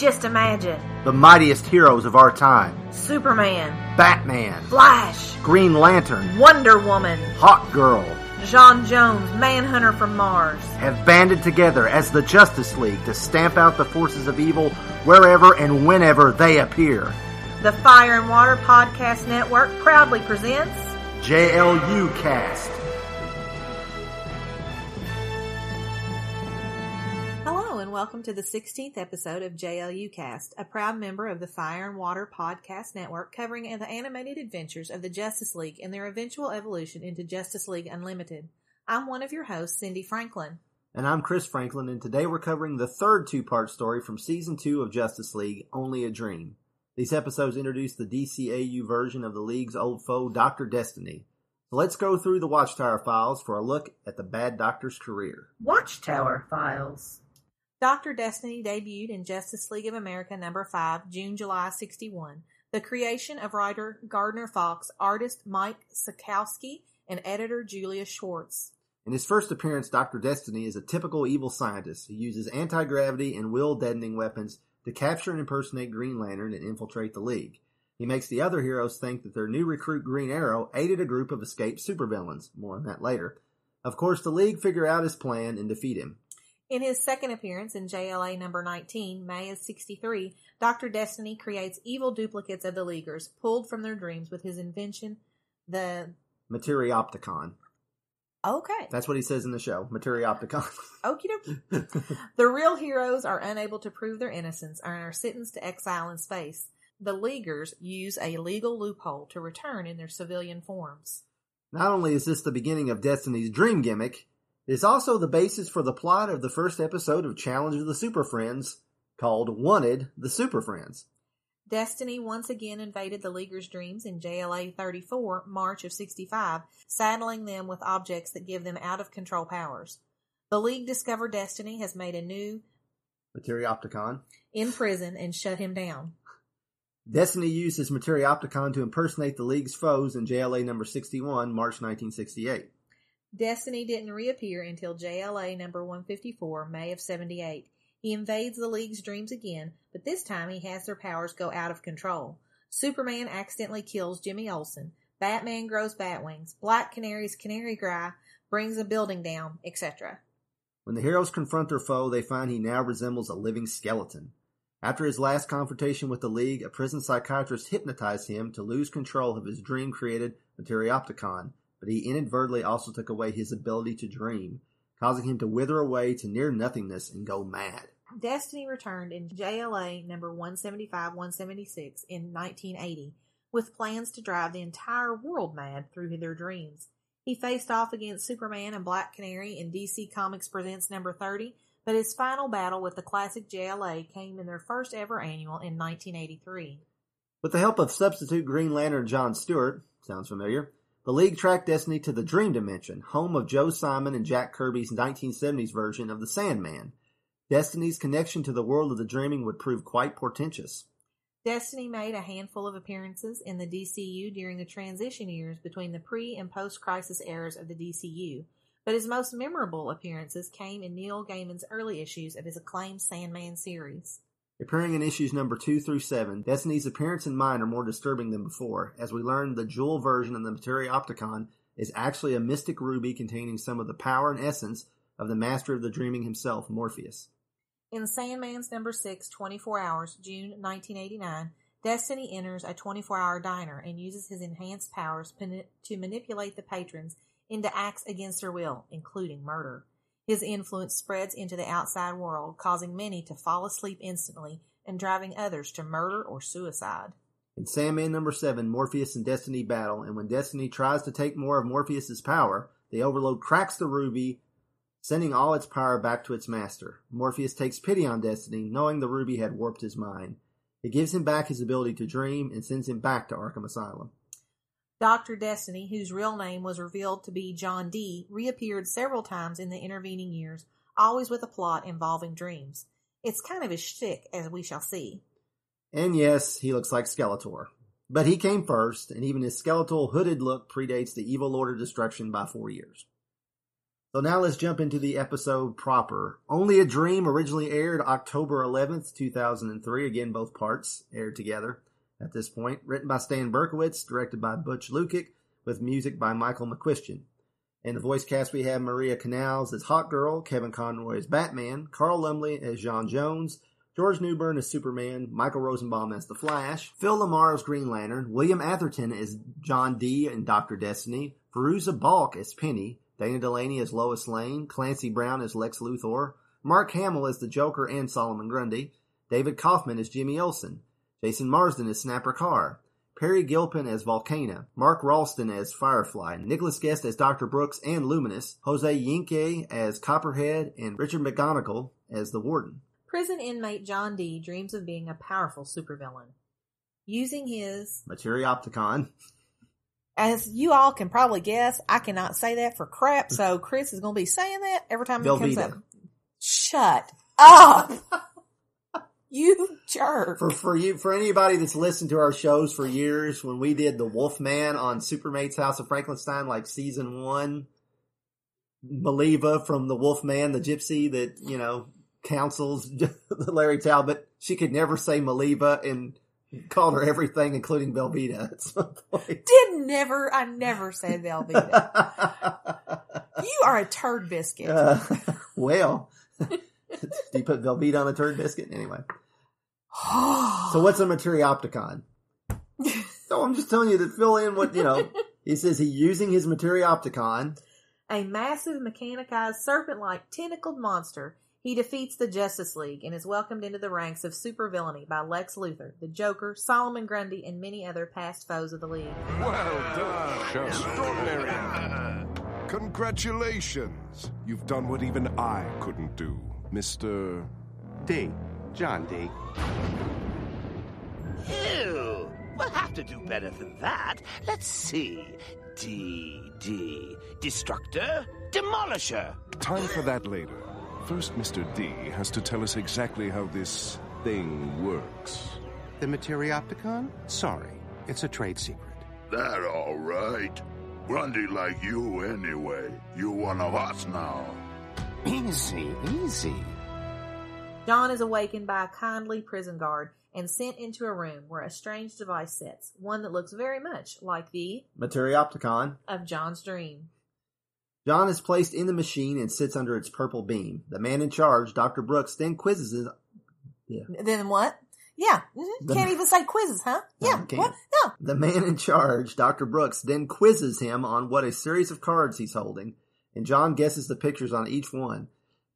Just imagine. The mightiest heroes of our time. Superman, Batman, Flash, Green Lantern, Wonder Woman, Hawk Girl. John Jones, Manhunter from Mars. have banded together as the Justice League to stamp out the forces of evil wherever and whenever they appear. The Fire and Water Podcast Network proudly presents JLU Cast. And welcome to the 16th episode of JLU Cast, a proud member of the Fire and Water Podcast Network covering the animated adventures of the Justice League and their eventual evolution into Justice League Unlimited. I'm one of your hosts, Cindy Franklin. And I'm Chris Franklin, and today we're covering the third two part story from season two of Justice League Only a Dream. These episodes introduce the DCAU version of the League's old foe, Dr. Destiny. So let's go through the Watchtower files for a look at the Bad Doctor's career. Watchtower Files. Dr. Destiny debuted in Justice League of America number 5, June July 61. The creation of writer Gardner Fox, artist Mike Sekowsky, and editor Julius Schwartz. In his first appearance, Dr. Destiny is a typical evil scientist who uses anti gravity and will deadening weapons to capture and impersonate Green Lantern and infiltrate the League. He makes the other heroes think that their new recruit Green Arrow aided a group of escaped supervillains. More on that later. Of course, the League figure out his plan and defeat him. In his second appearance in JLA number 19, May of 63, Dr. Destiny creates evil duplicates of the Leaguers, pulled from their dreams with his invention, the. Materiopticon. Okay. That's what he says in the show. Materiopticon. Okie dokie. The real heroes are unable to prove their innocence and are sentenced to exile in space. The Leaguers use a legal loophole to return in their civilian forms. Not only is this the beginning of Destiny's dream gimmick, it is also the basis for the plot of the first episode of Challenge of the Super Friends, called Wanted the Super Friends. Destiny once again invaded the Leaguers' dreams in JLA 34, March of 65, saddling them with objects that give them out of control powers. The League discover Destiny has made a new Materiopticon. in prison and shut him down. Destiny used his Materiopticon to impersonate the League's foes in JLA number 61, March 1968. Destiny didn't reappear until JLA number 154, May of 78. He invades the League's dreams again, but this time he has their powers go out of control. Superman accidentally kills Jimmy Olsen. Batman grows bat wings. Black Canary's Canary Cry brings a building down, etc. When the heroes confront their foe, they find he now resembles a living skeleton. After his last confrontation with the League, a prison psychiatrist hypnotized him to lose control of his dream created Materiopticon, but he inadvertently also took away his ability to dream, causing him to wither away to near nothingness and go mad. Destiny returned in JLA number 175 176 in 1980 with plans to drive the entire world mad through their dreams. He faced off against Superman and Black Canary in DC Comics Presents number 30, but his final battle with the classic JLA came in their first ever annual in 1983. With the help of substitute Green Lantern John Stewart, sounds familiar, the League tracked Destiny to the Dream Dimension, home of Joe Simon and Jack Kirby's 1970s version of the Sandman. Destiny's connection to the world of the dreaming would prove quite portentous. Destiny made a handful of appearances in the DCU during the transition years between the pre and post crisis eras of the DCU, but his most memorable appearances came in Neil Gaiman's early issues of his acclaimed Sandman series. Appearing in issues number 2 through 7, Destiny's appearance and mind are more disturbing than before, as we learn the jewel version of the Materiopticon is actually a mystic ruby containing some of the power and essence of the master of the dreaming himself, Morpheus. In Sandman's number 6, 24 Hours, June 1989, Destiny enters a 24 hour diner and uses his enhanced powers to manipulate the patrons into acts against their will, including murder. His influence spreads into the outside world, causing many to fall asleep instantly and driving others to murder or suicide. In Sandman number 7, Morpheus and Destiny battle, and when Destiny tries to take more of Morpheus's power, the Overload cracks the ruby, sending all its power back to its master. Morpheus takes pity on Destiny, knowing the ruby had warped his mind. It gives him back his ability to dream and sends him back to Arkham Asylum. Dr. Destiny, whose real name was revealed to be John Dee, reappeared several times in the intervening years, always with a plot involving dreams. It's kind of his shtick, as we shall see. And yes, he looks like Skeletor. But he came first, and even his skeletal hooded look predates the evil Lord of Destruction by four years. So now let's jump into the episode proper. Only a Dream originally aired October 11th, 2003. Again, both parts aired together at this point. Written by Stan Berkowitz, directed by Butch Lukic, with music by Michael McCuistion. In the voice cast, we have Maria Canals as Hawkgirl, Kevin Conroy as Batman, Carl Lumbly as John Jones, George Newbern as Superman, Michael Rosenbaum as The Flash, Phil LaMarr as Green Lantern, William Atherton as John Dee and Dr. Destiny, Fairuza Balk as Penny, Dana Delany as Lois Lane, Clancy Brown as Lex Luthor, Mark Hamill as the Joker and Solomon Grundy, David Kaufman as Jimmy Olsen, Jason Marsden as Snapper Carr, Peri Gilpin as Volcana, Mark Rolston as Firefly, Nicholas Guest as Dr. Brooks and Luminous, Jose Yenque as Copperhead, and Richard McGonagle as the Warden. Prison inmate John Dee dreams of being a powerful supervillain. Using his Materiopticon. As you all can probably guess, I cannot say that for crap, so Chris is going to be saying that every time he comes Velveeta. up. Shut up! you jerk. For for you for anybody that's listened to our shows for years, when we did the Wolfman on Supermate's House of Frankenstein, like season one, Maleva from the Wolfman, the gypsy that you know counsels the Larry Talbot, she could never say Maleva and called her everything, including Velveeta at some point. Did never, I never said Velveeta. you are a turd biscuit. Uh, well, do you put Velveeta on a turd biscuit anyway? So what's a Materiopticon? No, I'm just telling you to fill in what you know. He says he's using his Materiopticon. a massive mechanicized serpent-like tentacled monster. He defeats the Justice League and is welcomed into the ranks of supervillainy by Lex Luthor, the Joker, Solomon Grundy, and many other past foes of the League. Well done. Extraordinary. Congratulations. You've done what even I couldn't do, Mr. D. John Dee. Ew. We'll have to do better than that. Let's see. D. D. Destructor? Demolisher. Time for that later. First, Mr. D has to tell us exactly how this thing works. The Materiopticon? Sorry, it's a trade secret. That all right. Grundy like you anyway. You one of us now. Easy, easy. John is awakened by a kindly prison guard and sent into a room where a strange device sits, one that looks very much like the Materiopticon. of John's dream. John is placed in the machine and sits under its purple beam. The man in charge, Dr. Brooks, then quizzes his. Then what? Yeah, mhm. The- can't even say quizzes, huh? No, Yeah, can't. what? No. The man in charge, Dr. Brooks, then quizzes him on what a series of cards he's holding, and John guesses the pictures on each one.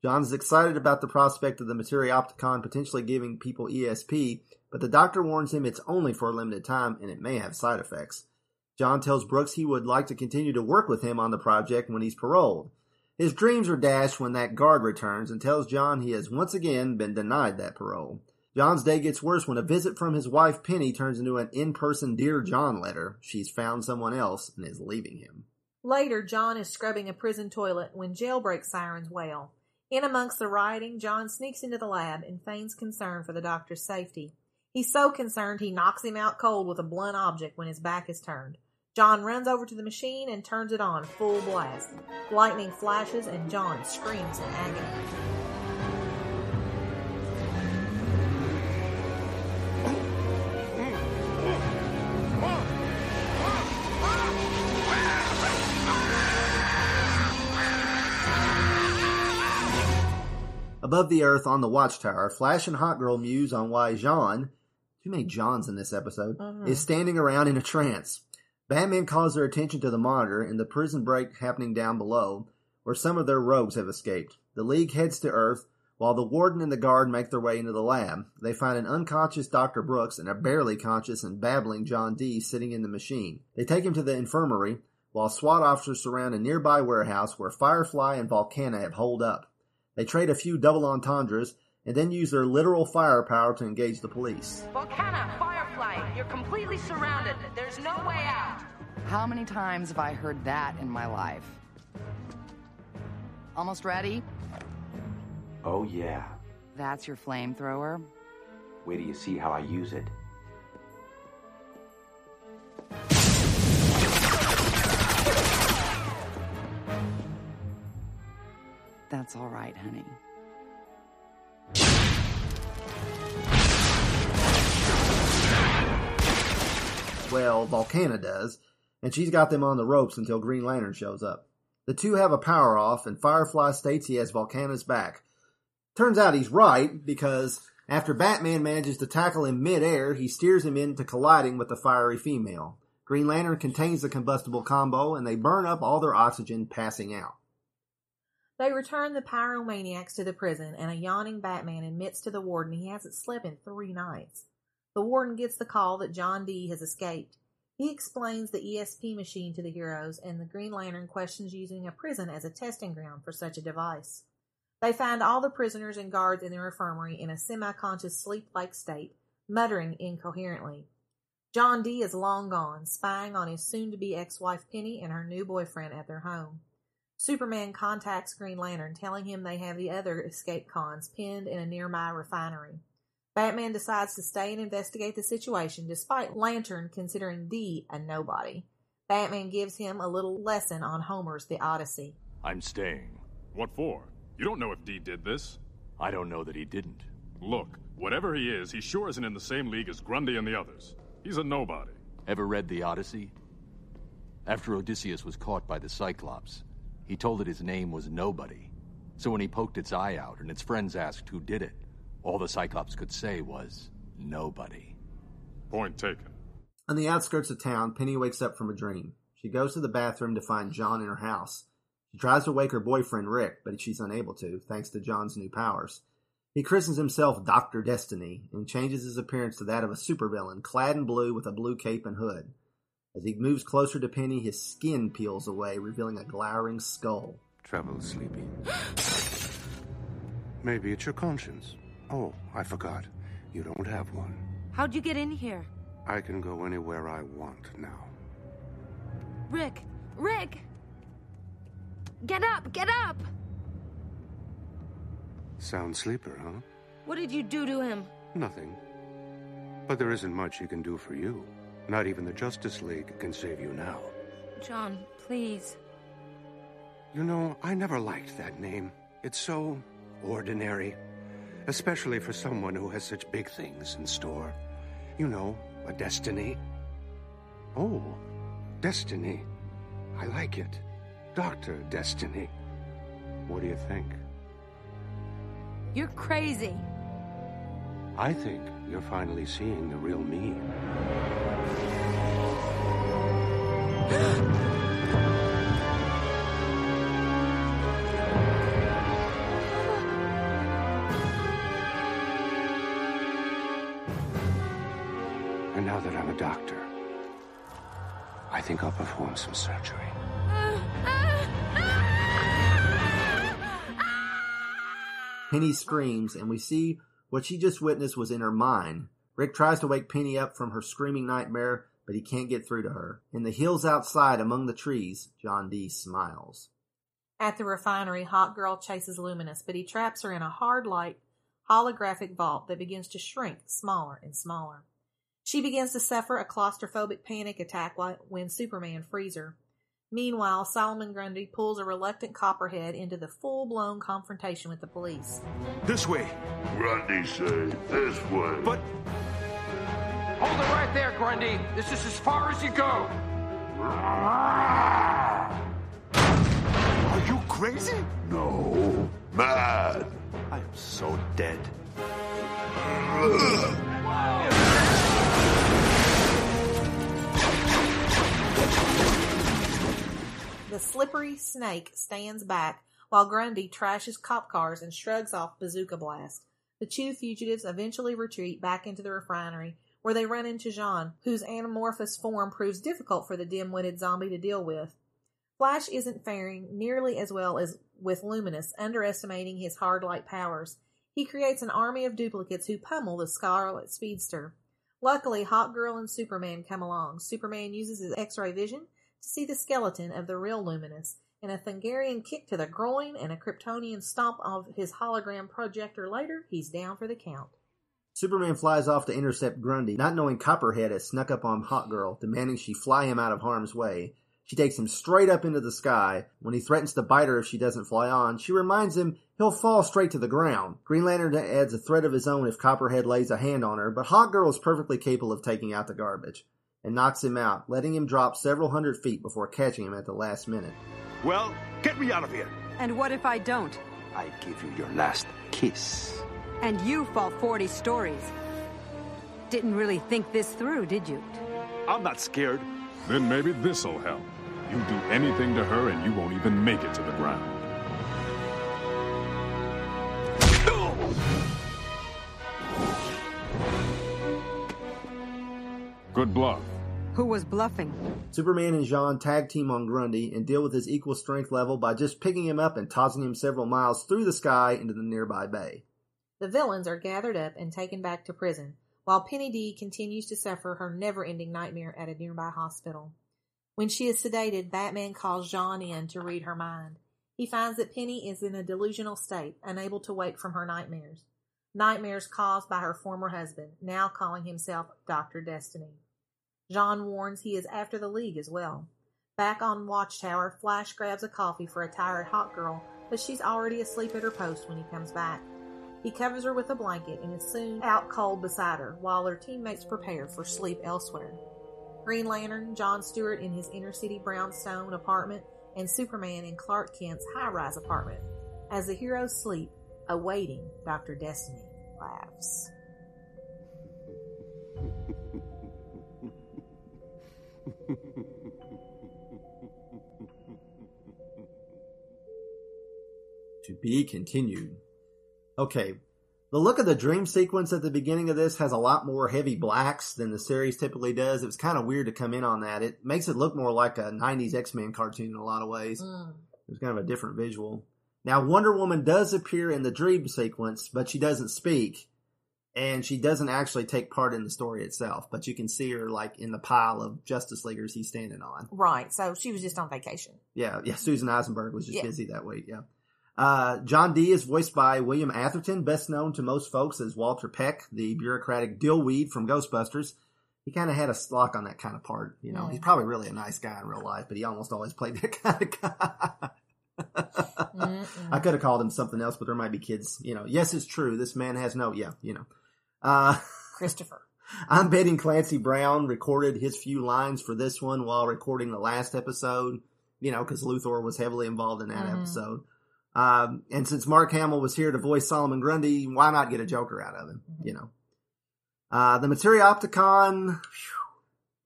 John is excited about the prospect of the Materiopticon potentially giving people ESP, but the doctor warns him it's only for a limited time and it may have side effects. John tells Brooks he would like to continue to work with him on the project when he's paroled. His dreams are dashed when that guard returns and tells John he has once again been denied that parole. John's day gets worse when a visit from his wife Penny turns into an in-person Dear John letter. She's found someone else and is leaving him. Later, John is scrubbing a prison toilet when jailbreak sirens wail. In amongst the rioting, John sneaks into the lab and feigns concern for the doctor's safety. He's so concerned he knocks him out cold with a blunt object when his back is turned. John runs over to the machine and turns it on full blast. Lightning flashes and John screams in agony. Above the earth on the watchtower, Flash and Hawkgirl muse on why J'onn, too many Johns in this episode, mm-hmm. is standing around in a trance. Batman calls their attention to the monitor and the prison break happening down below, where some of their rogues have escaped. The League heads to Earth, while the warden and the guard make their way into the lab. They find an unconscious Dr. Brooks and a barely conscious and babbling John Dee sitting in the machine. They take him to the infirmary, while SWAT officers surround a nearby warehouse where Firefly and Volcana have holed up. They trade a few double entendres and then use their literal firepower to engage the police. Volcana, Firefly, you're completely surrounded. There's no way out. How many times have I heard that in my life? Almost ready? Oh, yeah. That's your flamethrower? Wait till you see how I use it. That's all right, honey. Well, Volcana does, and she's got them on the ropes until Green Lantern shows up. The two have a power off, and Firefly states he has Volcana's back. Turns out he's right, because after Batman manages to tackle him mid-air, he steers him into colliding with the fiery female. Green Lantern contains the combustible combo, and they burn up all their oxygen, passing out. They return the pyromaniacs to the prison, and a yawning Batman admits to the warden he hasn't slept in three nights. The warden gets the call that John Dee has escaped. He explains the ESP machine to the heroes, and the Green Lantern questions using a prison as a testing ground for such a device. They find all the prisoners and guards in their infirmary in a semi-conscious sleep-like state, muttering incoherently. John Dee is long gone, spying on his soon-to-be ex-wife Penny and her new boyfriend at their home. Superman contacts Green Lantern, telling him they have the other escape cons pinned in a nearby refinery. Batman decides to stay and investigate the situation despite Lantern considering Dee a nobody. Batman gives him a little lesson on Homer's The Odyssey. I'm staying. What for? You don't know if Dee did this. I don't know that he didn't. Look, whatever he is, he sure isn't in the same league as Grundy and the others. He's a nobody. Ever read The Odyssey? After Odysseus was caught by the Cyclops, he told it his name was Nobody. So when he poked its eye out and its friends asked who did it, all the Cyclops could say was, Nobody. Point taken. On the outskirts of town, Penny wakes up from a dream. She goes to the bathroom to find John in her house. She tries to wake her boyfriend Rick, but she's unable to, thanks to John's new powers. He christens himself Dr. Destiny and changes his appearance to that of a supervillain, clad in blue with a blue cape and hood. As he moves closer to Penny, his skin peels away, revealing a glowering skull. Trouble sleeping. Maybe it's your conscience. Oh, I forgot. You don't have one. How'd you get in here? I can go anywhere I want now. Rick! Rick! Get up! Get up! Sound sleeper, huh? What did you do to him? Nothing. But there isn't much he can do for you. Not even the Justice League can save you now. John, please. You know, I never liked that name. It's so ordinary. Especially for someone who has such big things in store. You know, a destiny. Oh, Destiny. I like it. Dr. Destiny. What do you think? You're crazy. I think you're finally seeing the real me. And now that I'm a doctor, I think I'll perform some surgery. Penny screams, and we see what she just witnessed was in her mind. Rick tries to wake Penny up from her screaming nightmare, but he can't get through to her. In the hills outside, among the trees, John Dee smiles. At the refinery, Hawkgirl chases Luminous, but he traps her in a hard light, holographic vault that begins to shrink smaller and smaller. She begins to suffer a claustrophobic panic attack when Superman frees her. Meanwhile, Solomon Grundy pulls a reluctant Copperhead into the full-blown confrontation with the police. This way. Grundy say this way. But hold it right there, Grundy. This is as far as you go. Are you crazy? No. Mad. I am so dead. The slippery snake stands back while Grundy trashes cop cars and shrugs off Bazooka Blast. The two fugitives eventually retreat back into the refinery, where they run into J'onn, whose anamorphous form proves difficult for the dim-witted zombie to deal with. Flash isn't faring nearly as well as with Luminous, underestimating his hard light powers. He creates an army of duplicates who pummel the Scarlet Speedster. Luckily, Hawkgirl and Superman come along. Superman uses his X-ray vision to see the skeleton of the real Luminous, and a Thanagarian kick to the groin and a Kryptonian stomp of his hologram projector later, he's down for the count. Superman flies off to intercept Grundy, not knowing Copperhead has snuck up on Hawkgirl, demanding she fly him out of harm's way. She takes him straight up into the sky. When he threatens to bite her if she doesn't fly on, she reminds him he'll fall straight to the ground. Green Lantern adds a threat of his own if Copperhead lays a hand on her, but Hawkgirl is perfectly capable of taking out the garbage and knocks him out, letting him drop several hundred feet before catching him at the last minute. Well, get me out of here. And what if I don't? I give you your last kiss. And you fall 40 stories. Didn't really think this through, did you? I'm not scared. Then maybe this'll help. You do anything to her and you won't even make it to the ground. Good bluff. Who was bluffing? Superman and J'onn tag team on Grundy and deal with his equal strength level by just picking him up and tossing him several miles through the sky into the nearby bay. The villains are gathered up and taken back to prison, while Penny D continues to suffer her never ending nightmare at a nearby hospital. When she is sedated, Batman calls J'onn in to read her mind. He finds that Penny is in a delusional state, unable to wake from her nightmares. Nightmares caused by her former husband, now calling himself Dr. Destiny. J'onn warns he is after the League as well. Back on Watchtower, Flash grabs a coffee for a tired hot Hawkgirl, but she's already asleep at her post when he comes back. He covers her with a blanket and is soon out cold beside her, while her teammates prepare for sleep elsewhere. Green Lantern, John Stewart in his inner city brownstone apartment, and Superman in Clark Kent's high rise apartment. As the heroes sleep, awaiting Dr. Destiny laughs. To be continued. Okay, the look of the dream sequence at the beginning of this has a lot more heavy blacks than the series typically does. It was kind of weird to come in on that. It makes it look more like a 90s X Men cartoon in a lot of ways. Mm. It's kind of a different visual. Now, Wonder Woman does appear in the dream sequence, but she doesn't speak. And she doesn't actually take part in the story itself, but you can see her like in the pile of Justice Leaguers he's standing on. Right, so she was just on vacation. Yeah, yeah. Susan Eisenberg was just Yeah. busy that week. Yeah. Uh, John Dee is voiced by William Atherton, best known to most folks as Walter Peck, the bureaucratic dillweed from Ghostbusters. He kind of had a slock on that kind of part. You know, Yeah. he's probably really a nice guy in real life, but he almost always played that kind of guy. I could have called him something else, but there might be kids. You know, yes, it's true. This man has no, yeah, you know. Uh, Christopher. I'm betting Clancy Brown recorded his few lines for this one while recording the last episode, you know, because Luthor was heavily involved in that Mhm. episode. Um, and since Mark Hamill was here to voice Solomon Grundy, why not get a Joker out of him, you know? Uh, the Materiopticon, phew,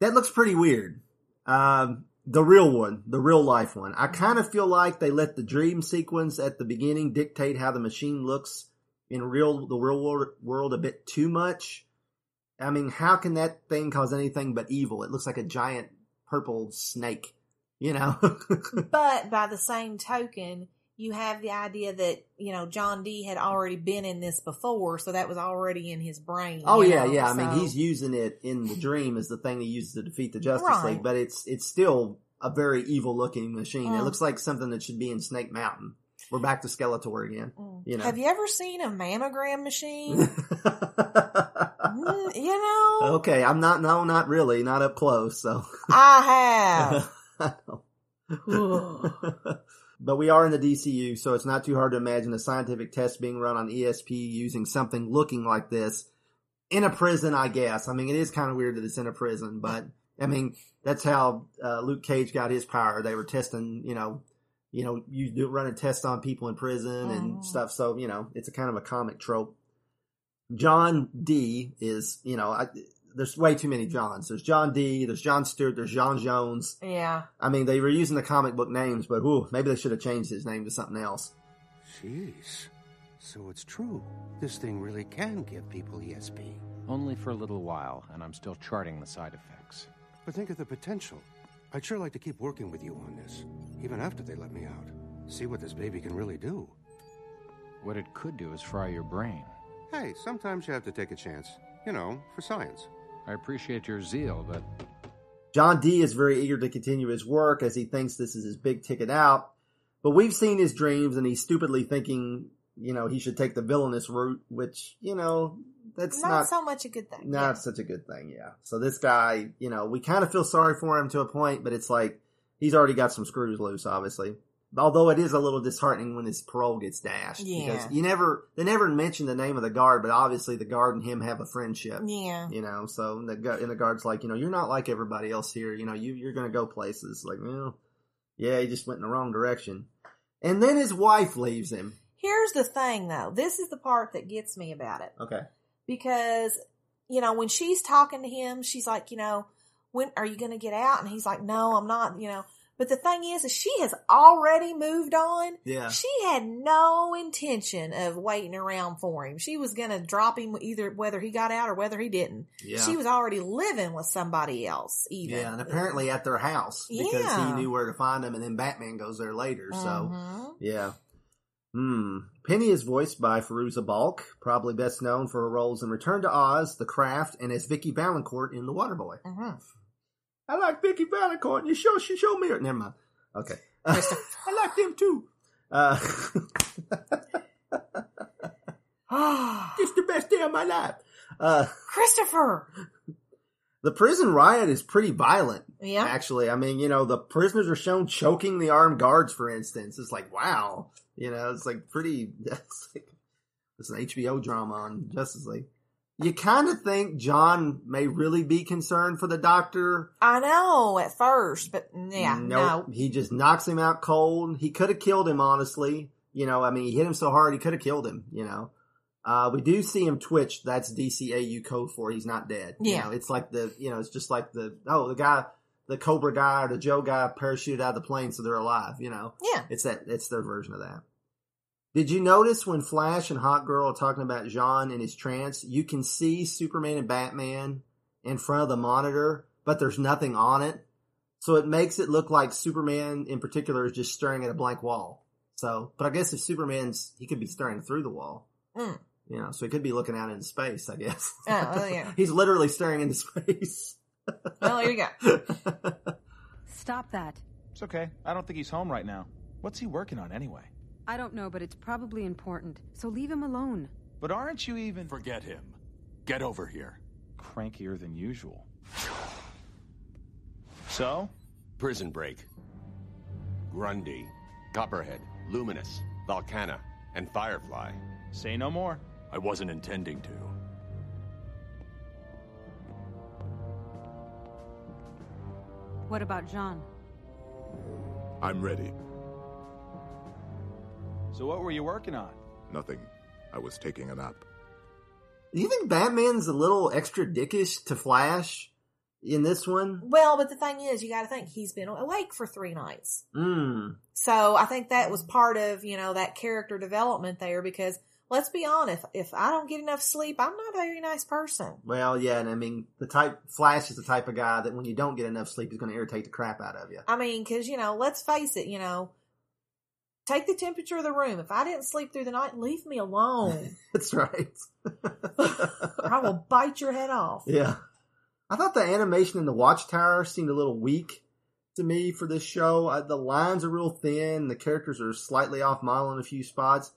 that looks pretty weird. Um, the real one, the real life one. I kind of feel like they let the dream sequence at the beginning dictate how the machine looks in real the real world, world a bit too much. I mean, how can that thing cause anything but evil? It looks like a giant purple snake, you know. But by the same token, you have the idea that, you know, John Dee had already been in this before, so that was already in his brain. oh yeah, know, yeah. I mean, he's using it in the dream as the thing he uses to defeat the Justice Right. League, but it's it's still a very evil looking machine. It Mm. looks like something that should be in Snake Mountain. We're back to Skeletor again. You know. Have you ever seen a mammogram machine? Mm, you know, Okay, I'm not. No, not really. Not up close. So. I have. but we are in the DCU, so it's not too hard to imagine a scientific test being run on ESP using something looking like this in a prison. I guess. I mean, it is kind of weird that it's in a prison, but I mean, that's how uh, Luke Cage got his power. They were testing, you know, you know, you do running tests on people in prison and stuff. So you know, it's a kind of a comic trope. John Dee is, you know, I, there's way too many Johns. There's John Dee. There's John Stewart. There's John Jones. yeah. I mean, they were using the comic book names, but whew, maybe they should have changed his name to something else. Jeez. So it's true. This thing really can give people ESP. Only for a little while, and I'm still charting the side effects. But think of the potential. I'd sure like to keep working with you on this, even after they let me out. See what this baby can really do. What it could do is fry your brain. Hey, sometimes you have to take a chance. You know, for science. I appreciate your zeal, but John Dee is very eager to continue his work as he thinks this is his big ticket out. But we've seen his dreams and he's stupidly thinking, you know, he should take the villainous route, which, you know, that's Not, not, so much a good thing. not such a good thing. Yeah. So this guy, you know, we kind of feel sorry for him to a point, but it's like, he's already got some screws loose, obviously. Although it is a little disheartening when his parole gets dashed Yeah. because you never they never mention the name of the guard, but obviously the guard and him have a friendship. Yeah. you know. So the gu- and the guard's like, you know, you're not like everybody else here. You know, you you're gonna go places. Like, well, yeah, he just went in the wrong direction. And then his wife leaves him. Here's the thing though. This is the part that gets me about it. Okay. because you know when she's talking to him she's like you know when are you going to get out and he's like no i'm not you know but the thing is is she has already moved on Yeah. she had no intention of waiting around for him she was going to drop him either whether he got out or whether he didn't Yeah. she was already living with somebody else even Yeah, and apparently at their house because Yeah. he knew where to find them, and then Batman goes there later. So, Mhm. yeah. Hmm. Penny is voiced by Fairuza Balk, probably best known for her roles in Return to Oz, The Craft, and as Vicki Vallencourt in The Waterboy. Mhm. I like Vicki Vallencourt. You show she showed me her. Never mind. Okay. I like them too. Uh, it's the best day of my life. Uh, christopher the prison riot is pretty violent. Yeah. Actually, I mean, you know, the prisoners are shown choking the armed guards, for instance. It's like, wow. You know, it's like pretty, it's like, it's an HBO drama on Justice League. You kind of think John may really be concerned for the doctor. i know at first but yeah Nope. no He just knocks him out cold. He could have killed him, honestly. You know, I mean, he hit him so hard he could have killed him, you know. Uh, we do see him twitch. That's DCAU code for he's not dead. You Yeah. know, it's like the, you know, it's just like the, oh, the guy, the Cobra guy or the Joe guy parachuted out of the plane so they're alive, you know. Yeah. It's that, it's their version of that. Did you notice when Flash and Hawkgirl are talking about J'onn in his trance, you can see Superman and Batman in front of the monitor, but there's nothing on it. So it makes it look like Superman in particular is just staring at a blank wall. So, but I guess if Superman's, he could be staring through the wall. Mm. You know, so he could be looking out into space, I guess. Oh, well, yeah. He's literally staring into space. well there you go Stop that. It's okay. I don't think he's home right now. What's he working on anyway? I don't know, but it's probably important. So leave him alone. But aren't you even Forget him. Get over here. crankier than usual? So? Prison Break. Grundy. Copperhead. Luminous. Volcana. And Firefly. Say no more. I wasn't intending to. What about J'onn? I'm ready. So what were you working on? Nothing. I was taking a nap. Do you think Batman's a little extra dickish to Flash in this one? Well, but the thing is, you got to think he's been awake for three nights. Hmm. So I think that was part of you know that character development there because let's be honest, if I don't get enough sleep, I'm not a very nice person. Well, yeah, and I mean, the type, Flash is the type of guy that when you don't get enough sleep, he's going to irritate the crap out of you. I mean, because you know, let's face it, you know, take the temperature of the room. If I didn't sleep through the night, leave me alone. That's right. I will bite your head off. Yeah. I thought the animation in the Watchtower seemed a little weak to me for this show. I, the lines are real thin. The characters are slightly off model in a few spots.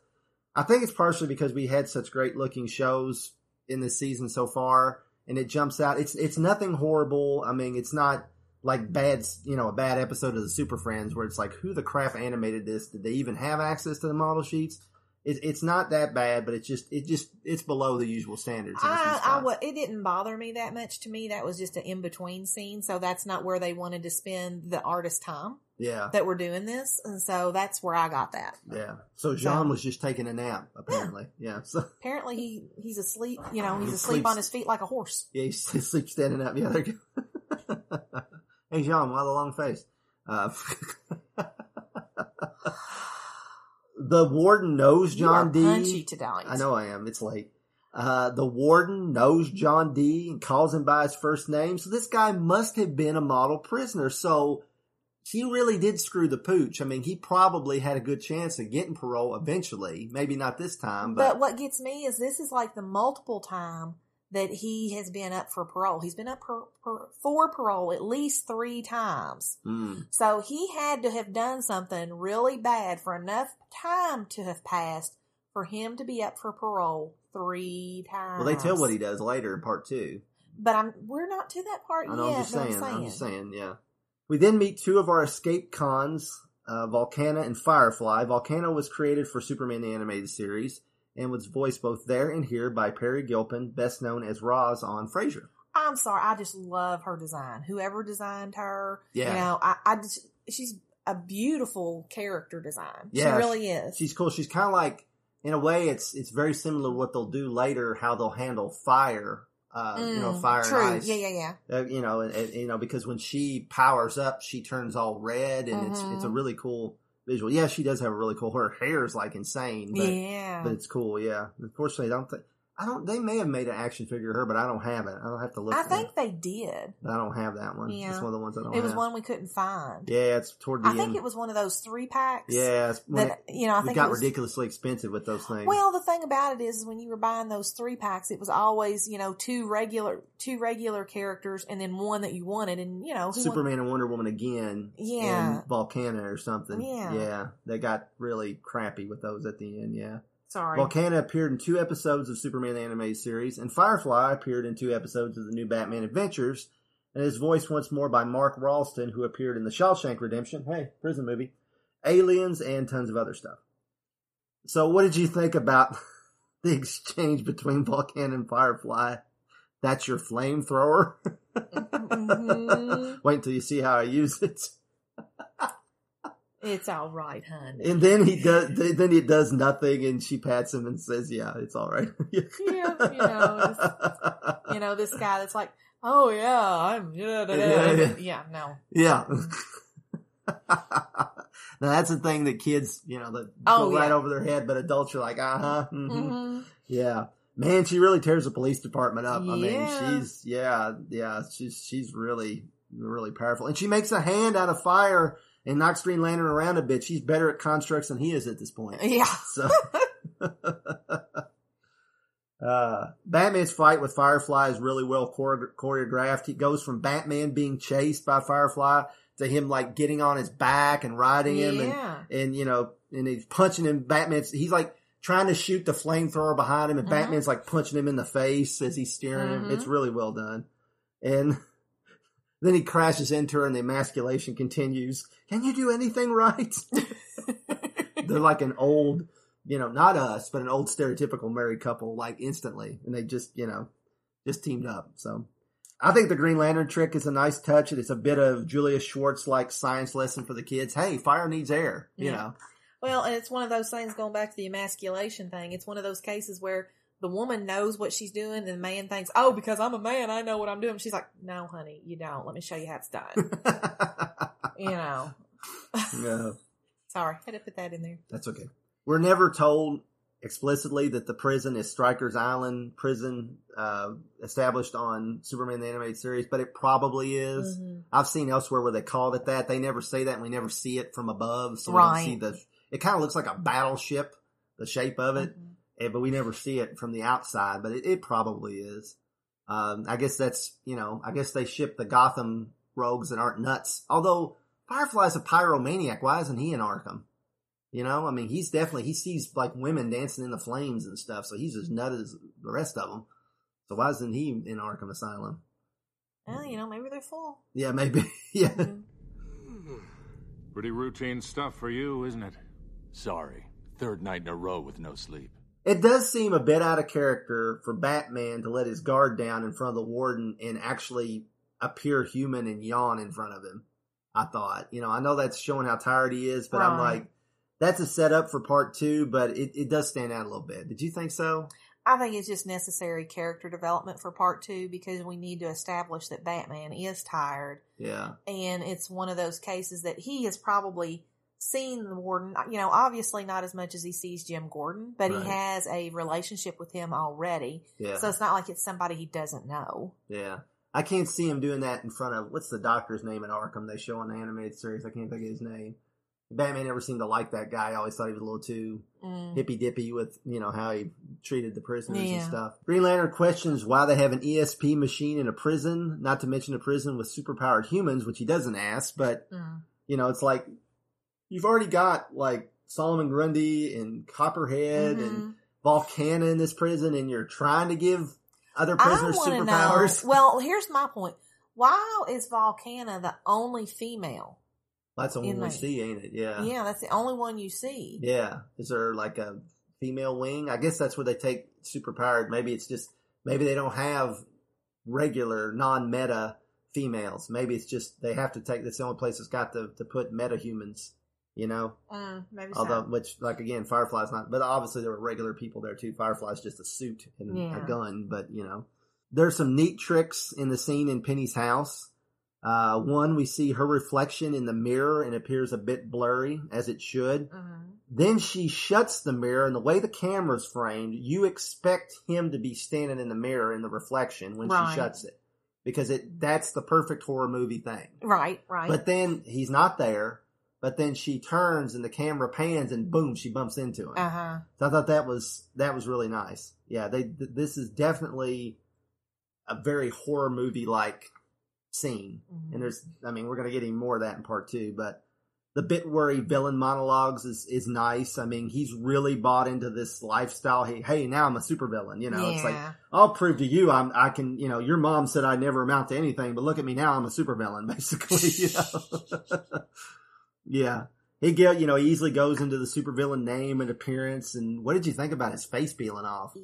I think it's partially because we had such great looking shows in this season so far, and it jumps out. It's it's nothing horrible. I mean, it's not like bad, you know, a bad episode of the Super Friends where it's like, who the crap animated this? Did they even have access to the model sheets? It, it's not that bad, but it's just it just it's below the usual standards. in a few I, I, wa- it didn't bother me that much. To me, that was just an in between scene. So that's not where they wanted to spend the artist time yeah. that we're doing this, and so that's where I got that. Yeah. So J'onn was just taking a nap, apparently. Yeah. So Apparently, he he's asleep. You know, he's He asleep sleeps- on his feet like a horse. yeah, he sleeps standing up. Yeah, there you go. hey J'onn, why the long face? Uh, the warden knows You John are D. I know I am. It's late. Uh, the warden knows John Dee. and calls him by his first name. So this guy must have been a model prisoner. So he really did screw the pooch. I mean, he probably had a good chance of getting parole eventually. Maybe not this time, But what gets me is this is like the multiple time that he has been up for parole. He's been up per, per, for parole at least three times. Mm. So he had to have done something really bad for enough time to have passed for him to be up for parole three times. Well, they tell what he does later in part two. But I'm we're not to that part I know, yet. I'm just but saying. I'm just saying, yeah. We then meet two of our escape cons, uh, Volcana and Firefly. Volcana was created for Superman the Animated Series and was voiced both there and here by Peri Gilpin, best known as Roz on Frasier. I'm sorry, I just love her design. Whoever designed her, Yeah. you know, I, I just she's a beautiful character design. Yeah, she really is. She's cool. She's kind of like, in a way, it's it's very similar to what they'll do later, how they'll handle fire. Uh, you know, Mm, fire true. and ice. Yeah, yeah, yeah. Uh, you know, and, and, you know, because when she powers up, she turns all red, and it's it's a Mhm. really cool visual. Yeah, she does have a really cool. Her hair is like insane. But, Yeah. but it's cool. Yeah, unfortunately, I don't think I don't. They may have made an action figure of her, but I don't have it. I don't have to look. I think they did. But I don't have that one. Yeah. It's one of the ones I don't. It was have. one we couldn't find. Yeah, it's toward the end. I think it was one of those three packs. Yeah, it's that it- you know. I it think got it was, ridiculously expensive with those things. Well, the thing about it is, is when you were buying those three packs, it was always you know two regular two regular characters and then one that you wanted, and you know Superman and Wonder Woman again, Yeah. and Volcana or something. Yeah. yeah, they got really crappy with those at the end. Yeah, Sorry. Volcana appeared in two episodes of Superman the animated series, and Firefly appeared in two episodes of the new Batman Adventures, and is voiced once more by Mark Rolston, who appeared in the Shawshank Redemption, hey, prison movie, Aliens, and tons of other stuff. So, what did you think about the exchange between Volcana and Firefly? That's your flamethrower. Mhm. Wait until you see how I use it. It's all right, honey. And then he does. Then he does nothing, and she pats him and says, "Yeah, it's all right." yeah, you know, this, you know this guy that's like, oh yeah, I'm yeah, da, da, Yeah, yeah. yeah, no, yeah. now that's the thing that kids, you know, that Oh, go right over their head, but adults are like, "Uh huh." Mhm. Yeah, man, she really tears the police department up. I mean, she's yeah, yeah, she's she's really really powerful, and she makes a hand out of fire and knocks Green Lantern around a bit. She's better at constructs than he is at this point. Yeah. So. Uh, Batman's fight with Firefly is really well chore- choreographed. He goes from Batman being chased by Firefly to him like getting on his back and riding him Yeah. and, and you know, and he's punching him. Batman's, he's like trying to shoot the flamethrower behind him and Mhm. Batman's like punching him in the face as he's steering him. Mhm. It's really well done. And then he crashes into her and the emasculation continues. Can you do anything right? They're like an old, you know, not us, but an old stereotypical married couple, like instantly. And they just, you know, just teamed up. So I think the Green Lantern trick is a nice touch. It's a bit of Julius Schwartz like science lesson for the kids. Hey, fire needs air, you Yeah. know. Well, and it's one of those things going back to the emasculation thing. It's one of those cases where the woman knows what she's doing and the man thinks, oh, because I'm a man, I know what I'm doing. She's like, no, honey, you don't. Let me show you how it's done. you know. Yeah. Sorry, had to put that in there. That's okay. We're never told explicitly that the prison is Stryker's Island prison uh, established on Superman the Animated Series, but it probably is. Mhm. I've seen elsewhere where they called it that. They never say that, and we never see it from above, so we don't see the. It kind of looks like a battleship, the shape of it, Mm-hmm. Eh, but we never see it from the outside. But it, it probably is. Um, I guess that's you know. I guess they ship the Gotham rogues that aren't nuts. Although Firefly's a pyromaniac, why isn't he in Arkham? You know, I mean, he's definitely he sees like women dancing in the flames and stuff, so he's as nut as the rest of them. So why isn't he in Arkham Asylum? Well, you know, maybe they're full. Yeah, maybe. yeah. Pretty routine stuff for you, isn't it? Sorry. Third night in a row with no sleep. It does seem a bit out of character for Batman to let his guard down in front of the warden and actually appear human and yawn in front of him. I thought, you know, I know that's showing how tired he is, but I'm like, that's a setup for part two, but it, it does stand out a little bit. Did you think so? I think it's just necessary character development for part two because we need to establish that Batman is tired. Yeah. And it's one of those cases that he has probably seen the warden, you know, obviously not as much as he sees Jim Gordon, but Right. he has a relationship with him already. Yeah. So it's not like it's somebody he doesn't know. Yeah. I can't see him doing that in front of what's the doctor's name in Arkham they show on the animated series. I can't think of his name. Batman never seemed to like that guy. I always thought he was a little too Mm. hippy dippy with, you know, how he treated the prisoners and stuff. Green Lantern questions why they have an ESP machine in a prison, not to mention a prison with superpowered humans, which he doesn't ask, but Mm. you know, it's like you've already got like Solomon Grundy and Copperhead Mm-hmm. and Volcana in this prison and you're trying to give other prisoners superpowers. know. Well, here's my point. Why is Volcana the only female? That's the one we see, ain't it? Yeah. Yeah, that's the only one you see. Yeah. Is there like a female wing? I guess that's where they take superpowered. Maybe it's just maybe they don't have regular non-meta females. Maybe it's just they have to take That's the only place that's got to to put meta humans. You know. Mm, maybe Although, so. which like again, Firefly's not. But obviously there were regular people there too. Firefly's just a suit and Yeah. a gun. But you know, there's some neat tricks in the scene in Penny's house. Uh, one, we see her reflection in the mirror and appears a bit blurry, as it should. Mm-hmm. Then she shuts the mirror, and the way the camera's framed, you expect him to be standing in the mirror in the reflection when Right. she shuts it, because it that's the perfect horror movie thing. Right, right. But then he's not there. But then she turns, and the camera pans, and boom, she bumps into him. uh huh. So I thought that was that was really nice. Yeah, they th- this is definitely a very horror movie like scene. Mm-hmm. And there's, I mean, we're gonna get even more of that in part two, but the bit where he villain monologues is is nice. I mean, he's really bought into this lifestyle. Hey, hey, now I'm a supervillain. You know, it's like I'll prove to you I'm I can. You know, your mom said I never amount to anything, but look at me now. I'm a supervillain, basically. You know? yeah. He get you know he easily goes into the supervillain name and appearance. And what did you think about his face peeling off?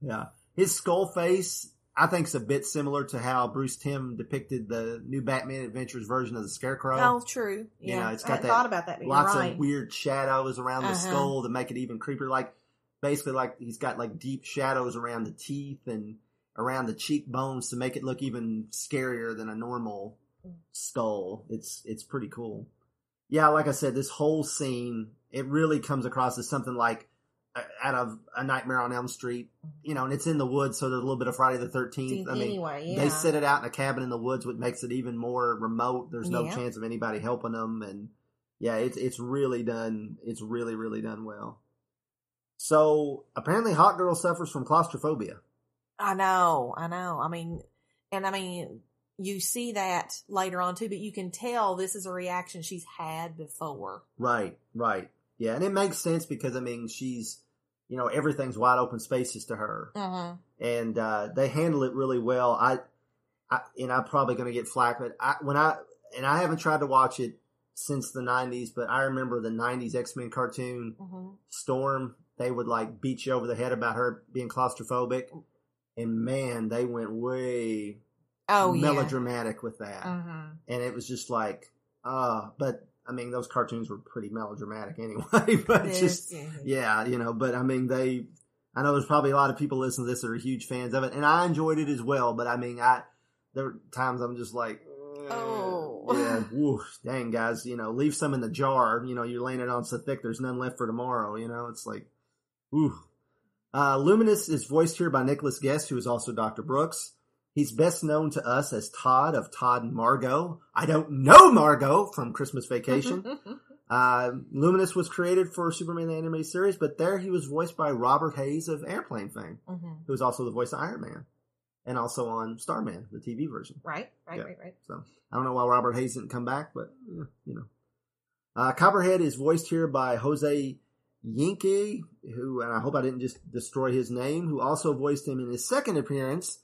yeah, his skull face I think is a bit similar to how Bruce Timm depicted the new Batman Adventures version of the Scarecrow. Oh, true. You Yeah, know, it's I got hadn't that thought about that, lots right. of weird shadows around the Uh-huh. skull to make it even creepier. Like basically, like he's got like deep shadows around the teeth and around the cheekbones to make it look even scarier than a normal skull. It's it's pretty cool. Yeah, like I said, this whole scene it really comes across as something like uh, out of a Nightmare on Elm Street, you know, and it's in the woods, so there's a little bit of Friday the Thirteenth. I mean, Anyway, they yeah. set it out in a cabin in the woods, which makes it even more remote. There's no Yeah. chance of anybody helping them, and yeah, it's it's really done. It's really really done well. So apparently, Hawkgirl suffers from claustrophobia. I know, I know. I mean, and I mean, you see that later on too, but you can tell this is a reaction she's had before. Right, right, yeah, and it makes sense because I mean, she's you know everything's wide open spaces to her, Mm-hmm. and uh, they handle it really well. I, I and I'm probably going to get flack, but I when I and I haven't tried to watch it since the '90s, but I remember the '90s X Men cartoon Mm-hmm. Storm. They would like beat you over the head about her being claustrophobic, and man, they went way Oh, yeah. melodramatic with that, Mm-hmm. and it was just like, uh, but. I mean, those cartoons were pretty melodramatic anyway, but just, yeah. yeah, you know, but I mean, they, I know there's probably a lot of people listening to this that are huge fans of it, and I enjoyed it as well. But I mean, I there were times I'm just like, Oh, yeah, dang guys, you know, leave some in the jar. You know, you're laying it on so thick, there's none left for tomorrow. You know, it's like, woo. Uh, Luminus is voiced here by Nicholas Guest, who is also Dr. Brooks. He's best known to us as Todd of Todd and Margot. I don't know Margot from Christmas Vacation. Uh, Luminus was created for Superman the Animated Series, but there he was voiced by Robert Hays of Airplane fame, Mhm. who was also the voice of Iron Man, and also on Starman, the TV version. Right, right, Yeah. right, right. So I don't know why Robert Hays didn't come back, but eh, you know. Uh, Copperhead is voiced here by Jose Yenque, who, and I hope I didn't just destroy his name, who also voiced him in his second appearance,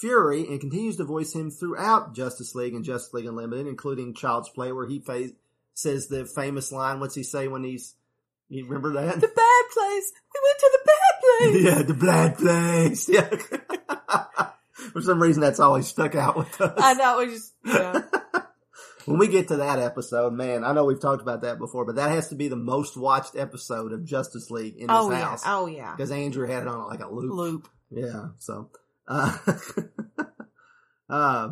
Fury, and continues to voice him throughout Justice League and Justice League Unlimited, including Child's Play, where he fa- says the famous line, what's he say when he's, you remember that? The bad place. We went to the bad place. yeah, the bad place. Yeah. For some reason, that's always stuck out with us. I know. It just, know. When we get to that episode, man, I know we've talked about that before, but that has to be the most watched episode of Justice League in this Oh, yeah. house. Oh, yeah. Because Andrew had it on like a loop. Loop. Yeah. So, uh, uh,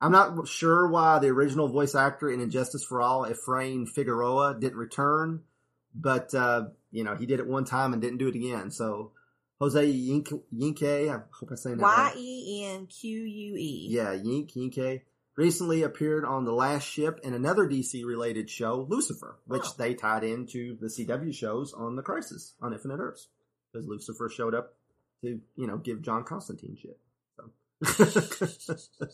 I'm not sure why the original voice actor in Injustice for All, Efrain Figueroa, didn't return, but, uh, you know, he did it one time and didn't do it again. So, Jose Yenque, Yenque I hope I'm saying that Y. E N Q U E. Yeah, Yink, Yenque. Recently appeared on The Last Ship and another DC related show, Lucifer, which Oh. they tied into the CW shows on The Crisis on Infinite Earths. Because Lucifer showed up to, you know, give John Constantine shit. So.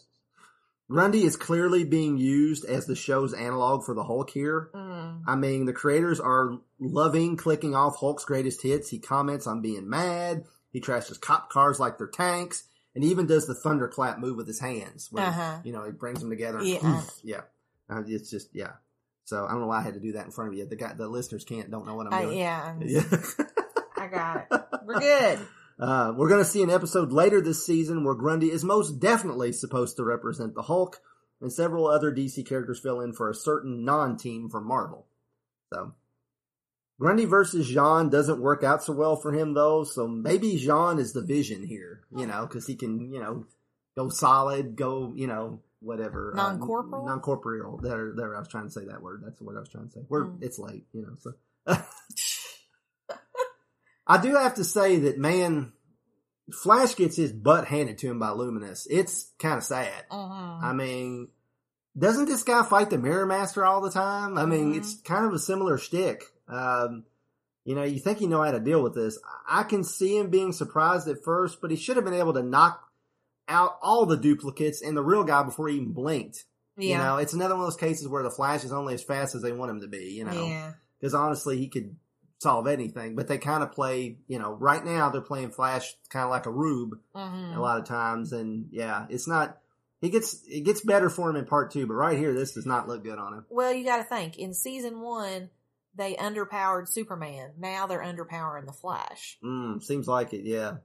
Grundy is clearly being used as the show's analog for the Hulk here. Mm. I mean, the creators are loving clicking off Hulk's greatest hits. He comments on being mad. He trashes cop cars like they're tanks. And he even does the thunderclap move with his hands. Where, Uh-huh. You know, he brings them together. Yeah. yeah. Uh, it's just yeah. So I don't know why I had to do that in front of you. The guy, the listeners can't don't know what I'm Uh, doing. yeah, yeah. I got it. We're good. Uh, we're going to see an episode later this season where Grundy is most definitely supposed to represent the Hulk, and several other DC characters fill in for a certain non-team from Marvel. So, Grundy versus J'onn doesn't work out so well for him though, so maybe J'onn is the Vision here, you know, because he can, you know, go solid, go, you know, whatever. uh, Non-corporeal? non-corporeal. There, there. I was trying to say that word. That's the word I was trying to say. We're Mm. it's late, you know. So, I do have to say that man, Flash gets his butt handed to him by Luminus. It's kind of sad. Mm-hmm. I mean, doesn't this guy fight the Mirror Master all the time? I mean, it's kind of a similar shtick. Um, you know, you think you know how to deal with this. I can see him being surprised at first, but he should have been able to knock out all the duplicates and the real guy before he even blinked. Yeah. You know, it's another one of those cases where the Flash is only as fast as they want him to be, you know. Yeah. Because honestly, he could solve anything, but they kind of play, you know, right now they're playing Flash kind of like a rube Mhm. a lot of times, and yeah, it's not. He gets it gets better for him in part two, but right here, this does not look good on him. Well, you got to think in season one, they underpowered Superman. Now they're underpowering the Flash. Mm, seems like it, yeah.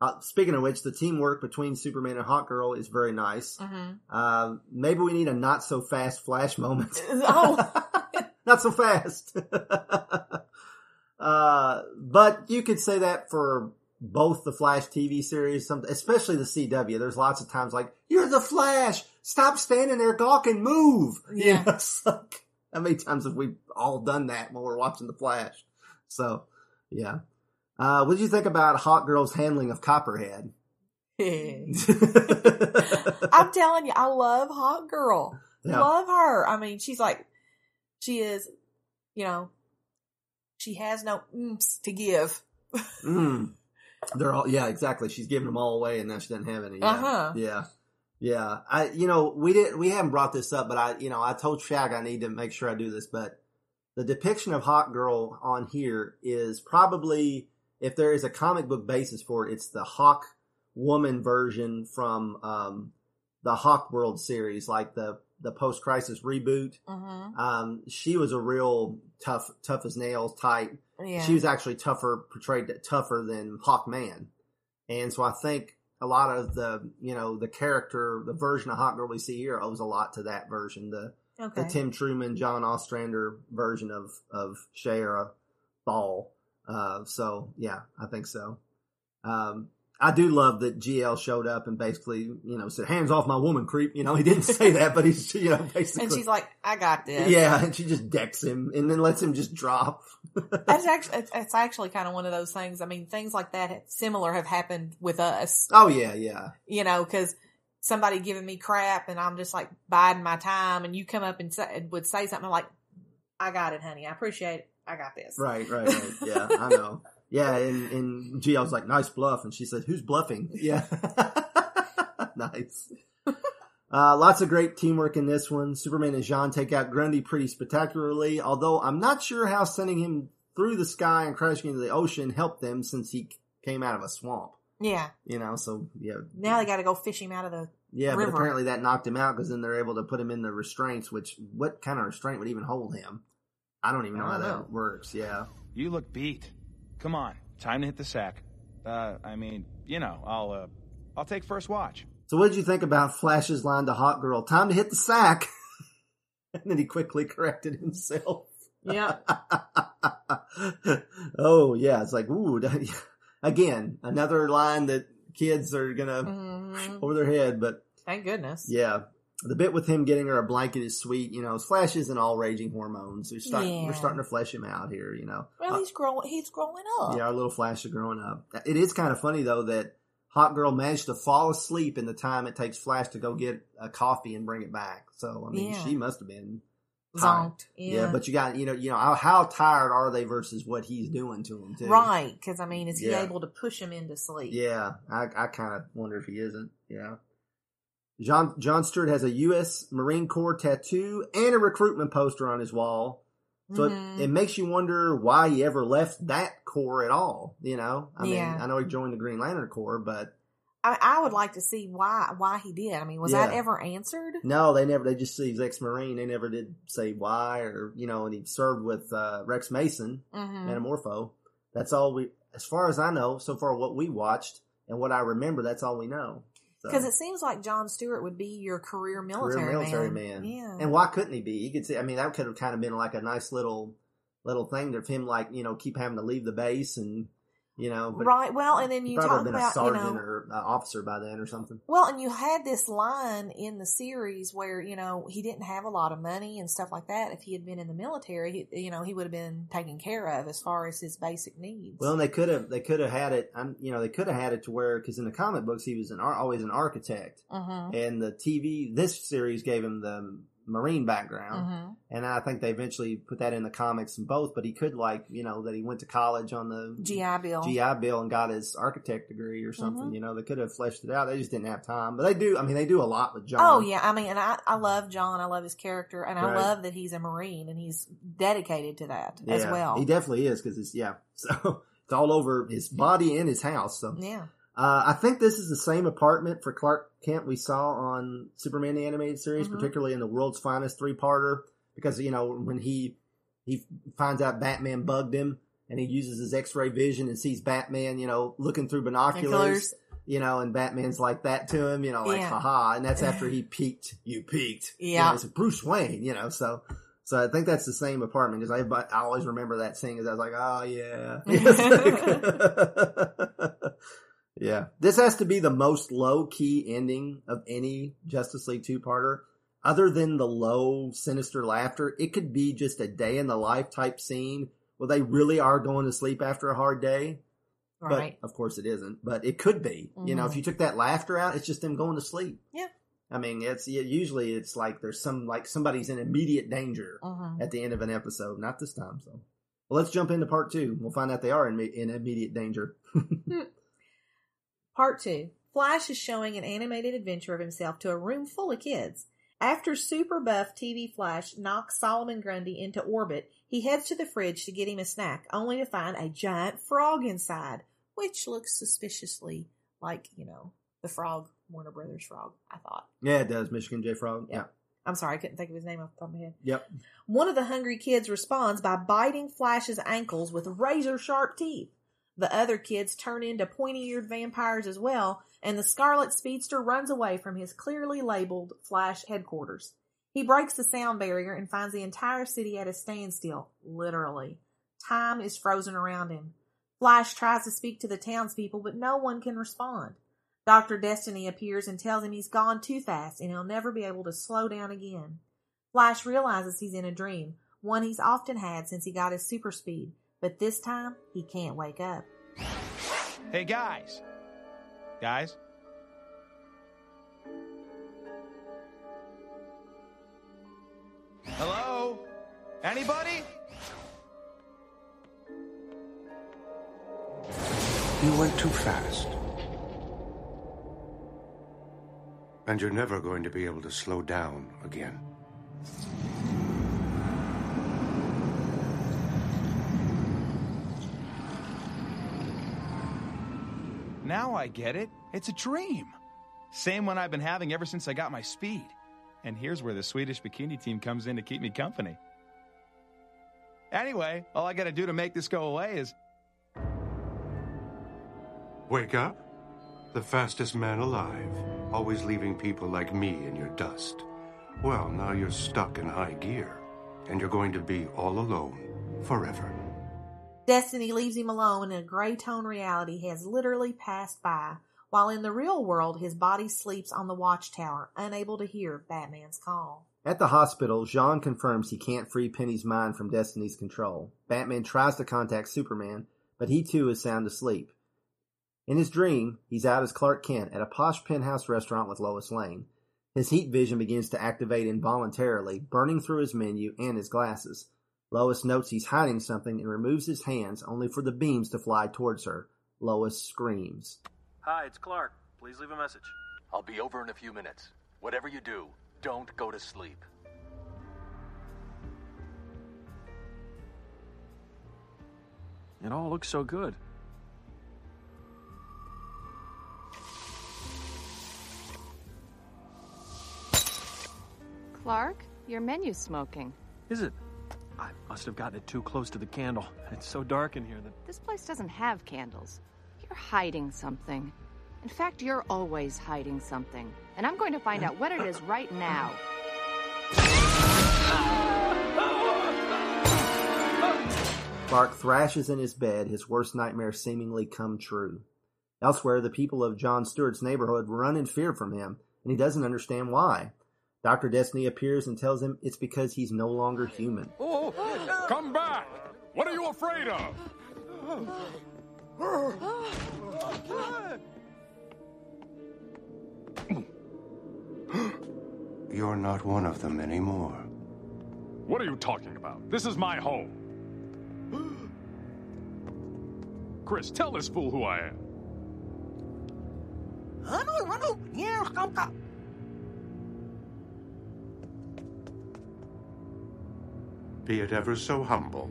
Uh, speaking of which, the teamwork between Superman and Hawkgirl is very nice. Mm-hmm. Uh, maybe we need a not so fast Flash moment. oh, not so fast. uh, but you could say that for both the Flash TV series, especially the CW. There's lots of times like, "You're the Flash. Stop standing there gawking. Move." You Yeah. know, it's like, how many times have we all done that when we're watching the Flash? So, yeah. Uh, what did you think about Hawkgirl's handling of Copperhead? I'm telling you, I love Hawkgirl. Yeah. Love her. I mean, she's like, she is, you know, she has no oomps to give. Mm. They're all yeah, exactly. She's giving them all away, and now she doesn't have any. Yeah. Uh-huh. Yeah, yeah. I you know we didn't we haven't brought this up, but I you know I told Shag I need to make sure I do this, but the depiction of Hawk Girl on here is probably if there is a comic book basis for it, it's the Hawk Woman version from um, the Hawk World series, like the the post crisis reboot. Mm-hmm. Um, she was a real tough, tough as nails type. Yeah. She was actually tougher, portrayed tougher than Hawkman. And so I think a lot of the, you know, the character, the version of Hawkgirl we see here owes a lot to that version. The, Okay. the Tim Truman, John Ostrander version of, of Shayera Hol. Uh, so yeah, I think so. Um, I do love that GL showed up and basically, you know, said, hands off my woman, creep. You know, he didn't say that, but he's, you know, basically. and she's like, I got this. Yeah, and she just decks him and then lets him just drop. That's actually, it's, it's actually kind of one of those things. I mean, things like that similar have happened with us, Oh yeah, yeah. you know, cause somebody giving me crap and I'm just like biding my time and you come up and say, would say something like, I got it, honey. I appreciate it. I got this. Right, right, right. Yeah, I know. Yeah, and, and was like, nice bluff. And she said, who's bluffing? Yeah. nice. Uh, lots of great teamwork in this one. Superman and J'onn take out Grundy pretty spectacularly, although I'm not sure how sending him through the sky and crashing into the ocean helped them since he came out of a swamp. Yeah. You know, so yeah. Now they got to go fish him out of the Yeah, river. but apparently that knocked him out because then they're able to put him in the restraints, which what kind of restraint would even hold him? I don't even know I how don't that know. works. Yeah. You look beat. Come on, time to hit the sack. Uh, I mean, you know, I'll uh, I'll take first watch. So what did you think about Flash's line to Hawkgirl? Time to hit the sack. and then he quickly corrected himself. Yeah. oh yeah, it's like ooh. Again, another line that kids are gonna Mhm. over their head, but Thank goodness. yeah. The bit with him getting her a blanket is sweet. You know, Flash isn't all raging hormones. We're, start, Yeah. we're starting to flesh him out here. You know, Well, uh, he's growing. He's growing up. yeah, our little Flash is growing up. It is kind of funny though that Hawkgirl managed to fall asleep in the time it takes Flash to go get a coffee and bring it back. So I mean, Yeah. she must have been. Zonked. Yeah. but you got you know you know how, how tired are they versus what he's doing to them too? Right. Because, I mean, is he Yeah. able to push him into sleep? Yeah, I, I kind of wonder if he isn't. Yeah. John John Stewart has a U.S. Marine Corps tattoo and a recruitment poster on his wall. So Mhm. it, it makes you wonder why he ever left that corps at all. You know, I Yeah. mean, I know he joined the Green Lantern Corps, but I, I would like to see why why he did. I mean, was that ever answered? No, they never. They just see he's ex-marine. They never did say why or you know. And he served with uh, Rex Mason, Mhm. Metamorpho. That's all we, as far as I know, so far what we watched and what I remember. That's all we know. So, Because it seems like John Stewart would be your career military, career military man. man. Yeah. And why couldn't he be? He could see. I mean, that could have kind of been like a nice little little thing of him, like you know, keep having to leave the base and you know, right. Well, and then you probably talk been about a sergeant you know. or officer by then or something. Well, and you had this line in the series where you know he didn't have a lot of money and stuff like that. If he had been in the military, he, you know, he would have been taken care of as far as his basic needs. Well, and they could have they could have had it. I'm, you know, they could have had it to where because in the comic books he was an always an architect, Mhm. and the TV this series gave him the marine background, Mhm. and I think they eventually put that in the comics and both. But he could like you know that he went to college on the GI Bill. GI Bill and got his architect degree or something. Mhm. You know, they could have fleshed it out. They just didn't have time. But they do. I mean, they do a lot with John. Oh yeah, I mean, and I, I love John. I love his character, and I love that he's a Marine and he's dedicated to that as well. He definitely is because it's yeah. So it's all over his body and his house. So yeah. Uh, I think this is the same apartment for Clark Kent we saw on Superman the Animated Series, Mhm. particularly in the World's Finest three parter, because you know when he he finds out Batman bugged him and he uses his X-ray vision and sees Batman, you know, looking through binoculars, you know, and Batman's like that to him, you know, like Yeah. haha, and that's after he peeked, you peeked, You Yeah. know, it's Bruce Wayne, you know, so. So I think that's the same apartment because I, I always remember that scene because I was like, oh yeah. Yeah. This has to be the most low key ending of any Justice League two parter. Other than the low, sinister laughter, it could be just a day in the life type scene where they really are going to sleep after a hard day. Right. But of course it isn't. But it could be. You know, if you took that laughter out, it's just them going to sleep. Yeah. I mean, it's yeah, usually it's like there's some like somebody's in immediate danger Mhm. at the end of an episode. Not this time, so. Well, let's jump into part two. We'll find out they are in, in immediate danger. Part two. Flash is showing an animated adventure of himself to a room full of kids. After super buff TV Flash knocks Solomon Grundy into orbit, he heads to the fridge to get him a snack, only to find a giant frog inside, which looks suspiciously like, you know, the frog, Warner Brothers frog, I thought. Yeah, it does. Michigan J Frog. Yeah. I'm sorry, I couldn't think of his name off the top of my head. Yep. One of the hungry kids responds by biting Flash's ankles with razor sharp teeth. The other kids turn into pointy eared vampires as well, and the Scarlet Speedster runs away from his clearly labeled Flash headquarters. He breaks the sound barrier and finds the entire city at a standstill, literally. Time is frozen around him. Flash tries to speak to the townspeople, but no one can respond. Dr. Destiny appears and tells him he's gone too fast and he'll never be able to slow down again. Flash realizes he's in a dream, one he's often had since he got his super speed, but this time he can't wake up. Hey, guys. Guys? Hello? Anybody? You went too fast. And you're never going to be able to slow down again. Now I get it. It's a dream. Same one I've been having ever since I got my speed. And here's where the Swedish bikini team comes in to keep me company. Anyway, all I gotta do to make this go away is Wake up? The fastest man alive, always leaving people like me in your dust. Well, now you're stuck in high gear, and you're going to be all alone forever. Destiny leaves him alone in a gray tone reality has literally passed by, while in the real world his body sleeps on the watchtower, unable to hear Batman's call. At the hospital, J'onn confirms he can't free Penny's mind from Destiny's control. Batman tries to contact Superman, but he too is sound asleep. In his dream, he's out as Clark Kent at a posh penthouse restaurant with Lois Lane. His heat vision begins to activate involuntarily, burning through his menu and his glasses. Lois notes he's hiding something and removes his hands, only for the beams to fly towards her. Lois screams. Hi, it's Clark. Please leave a message. I'll be over in a few minutes. Whatever you do, don't go to sleep. It all looks so good. Clark, your menu's smoking. Is it? I must have gotten it too close to the candle. It's so dark in here that. This place doesn't have candles. You're hiding something. In fact, you're always hiding something. And I'm going to find out what it is right now. Clark thrashes in his bed, his worst nightmare seemingly come true. Elsewhere, the people of John Stewart's neighborhood run in fear from him, and he doesn't understand why. Dr. Destiny appears and tells him it's because he's no longer human. Oh, come back! What are you afraid of? You're not one of them anymore. What are you talking about? This is my home. Chris, tell this fool who I am. Be it ever so humble.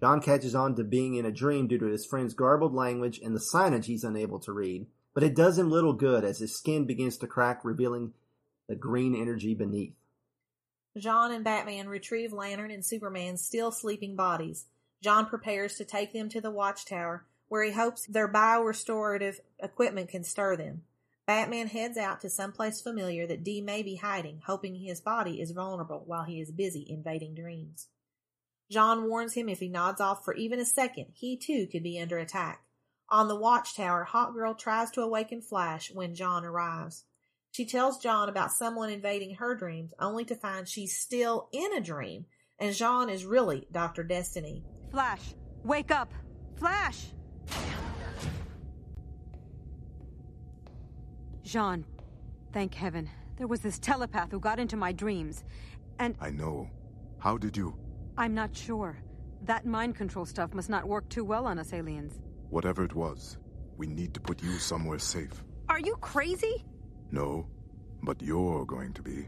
John catches on to being in a dream due to his friend's garbled language and the signage he's unable to read, but it does him little good as his skin begins to crack, revealing the green energy beneath. J'onn and Batman retrieve Lantern and Superman's still sleeping bodies. J'onn prepares to take them to the watchtower, where he hopes their biorestorative equipment can stir them. Batman heads out to someplace familiar that Dee may be hiding, hoping his body is vulnerable while he is busy invading dreams. J'onn warns him if he nods off for even a second, he too could be under attack. On the watchtower, Hawkgirl tries to awaken Flash when J'onn arrives. She tells J'onn about someone invading her dreams, only to find she's still in a dream, and J'onn is really Dr. Destiny. Flash, wake up! Flash! J'onn, thank heaven. There was this telepath who got into my dreams. And I know. How did you? I'm not sure. That mind control stuff must not work too well on us aliens. Whatever it was, we need to put you somewhere safe. Are you crazy? No, but you're going to be.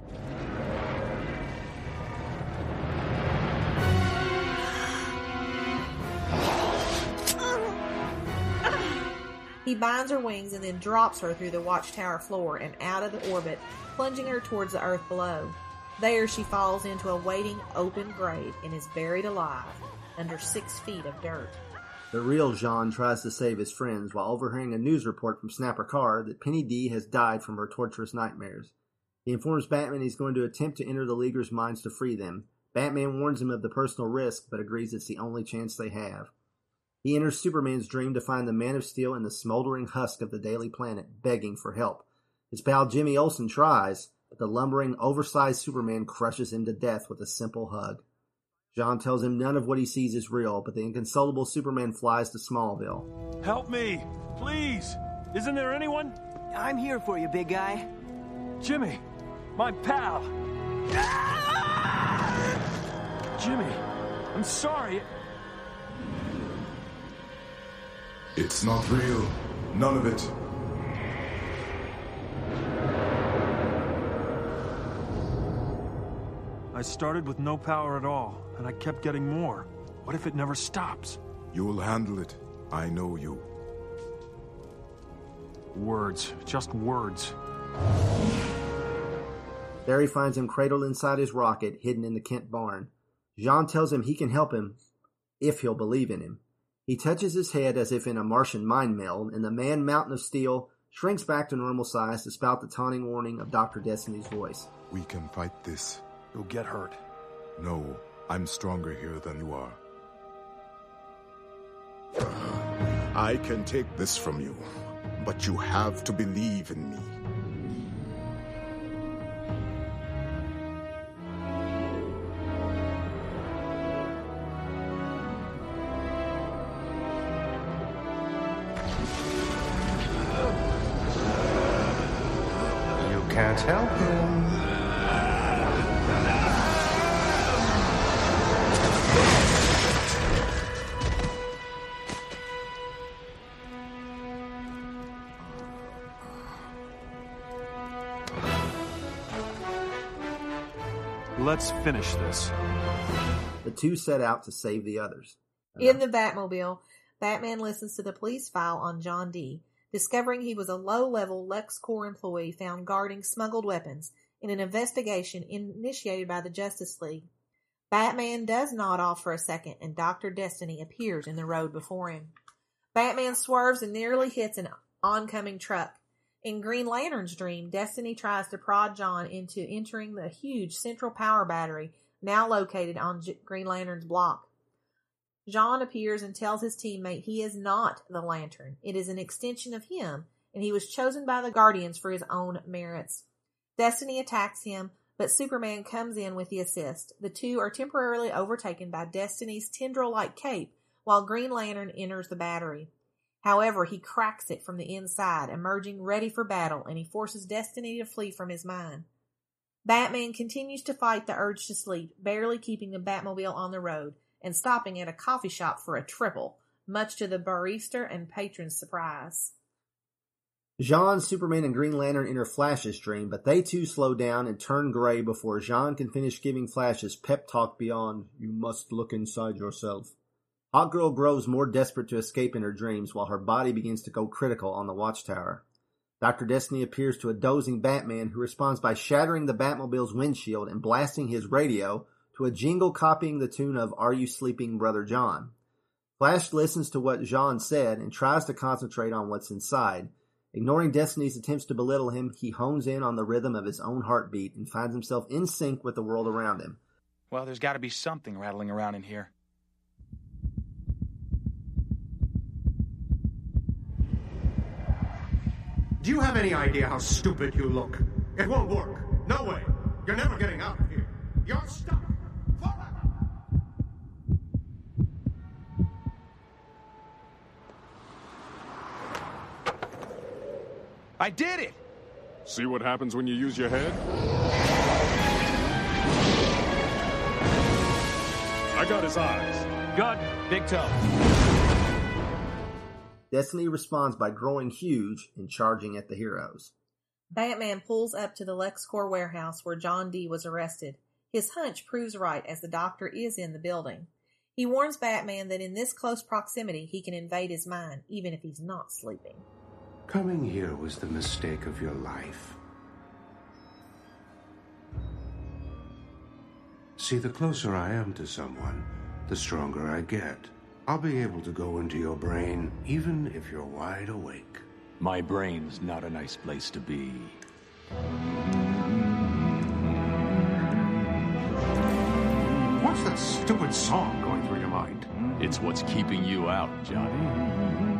He binds her wings and then drops her through the watchtower floor and out of the orbit, plunging her towards the earth below. There she falls into a waiting open grave and is buried alive under six feet of dirt. The real J'onn tries to save his friends while overhearing a news report from Snapper Carr that Penny Dee has died from her torturous nightmares. He informs Batman he's going to attempt to enter the Leaguer's minds to free them. Batman warns him of the personal risk, but agrees it's the only chance they have. He enters Superman's dream to find the Man of Steel in the smoldering husk of the Daily Planet, begging for help. His pal Jimmy Olsen tries, but the lumbering, oversized Superman crushes him to death with a simple hug. J'onn tells him none of what he sees is real, but the inconsolable Superman flies to Smallville. Help me! Please! Isn't there anyone? I'm here for you, big guy. Jimmy! My pal! Ah! Jimmy! I'm sorry. It's not real. None of it. I started with no power at all, and I kept getting more. What if it never stops? You'll handle it. I know you. Words. Just words. There he finds him cradled inside his rocket, hidden in the Kent barn. J'onn tells him he can help him if he'll believe in him. He touches his head as if in a Martian mind meld, and the man mountain of steel shrinks back to normal size to spout the taunting warning of Dr. Destiny's voice. We can fight this. You'll get hurt. No, I'm stronger here than you are. I can take this from you, but you have to believe in me. You him. Let's finish this. The two set out to save the others. In the Batmobile, Batman listens to the police file on John Dee, discovering he was a low-level LexCorp employee found guarding smuggled weapons, in an investigation initiated by the Justice League. Batman does nod off for a second, and Dr. Destiny appears in the road before him. Batman swerves and nearly hits an oncoming truck. In Green Lantern's dream, Destiny tries to prod John into entering the huge central power battery now located on Green Lantern's block. J'onn appears and tells his teammate he is not the Lantern. It is an extension of him, and he was chosen by the Guardians for his own merits. Destiny attacks him, but Superman comes in with the assist. The two are temporarily overtaken by Destiny's tendril like cape while Green Lantern enters the battery. However, he cracks it from the inside, emerging ready for battle, and he forces Destiny to flee from his mind. Batman continues to fight the urge to sleep, barely keeping the Batmobile on the road and stopping at a coffee shop for a triple, much to the barista and patron's surprise. J'onn, Superman, and Green Lantern enter Flash's dream, but they too slow down and turn gray before J'onn can finish giving Flash his pep talk beyond, You must look inside yourself. Hawkgirl grows more desperate to escape in her dreams while her body begins to go critical on the watchtower. Dr. Destiny appears to a dozing Batman who responds by shattering the Batmobile's windshield and blasting his radio to a jingle copying the tune of Are You Sleeping, Brother John? Flash listens to what J'onn said and tries to concentrate on what's inside. Ignoring Destiny's attempts to belittle him, he hones in on the rhythm of his own heartbeat and finds himself in sync with the world around him. Well, there's got to be something rattling around in here. Do you have any idea how stupid you look? It won't work. No way. You're never getting out of here. You're stuck. I did it! See what happens when you use your head? I got his eyes. Good. Big toe. Destiny responds by growing huge and charging at the heroes. Batman pulls up to the LexCorp warehouse where John Dee was arrested. His hunch proves right as the doctor is in the building. He warns Batman that in this close proximity he can invade his mind, even if he's not sleeping. Coming here was the mistake of your life. See, the closer I am to someone, the stronger I get. I'll be able to go into your brain, even if you're wide awake. My brain's not a nice place to be. What's that stupid song going through your mind? It's what's keeping you out, Johnny.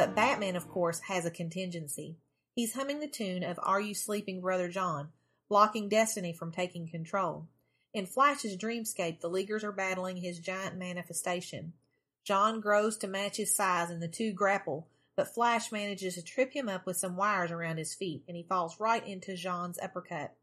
But Batman, of course, has a contingency. He's humming the tune of Are You Sleeping, Brother John, blocking Destiny from taking control. In Flash's dreamscape, the Leaguers are battling his giant manifestation. J'onn grows to match his size and the two grapple, but Flash manages to trip him up with some wires around his feet and he falls right into J'onn's uppercut.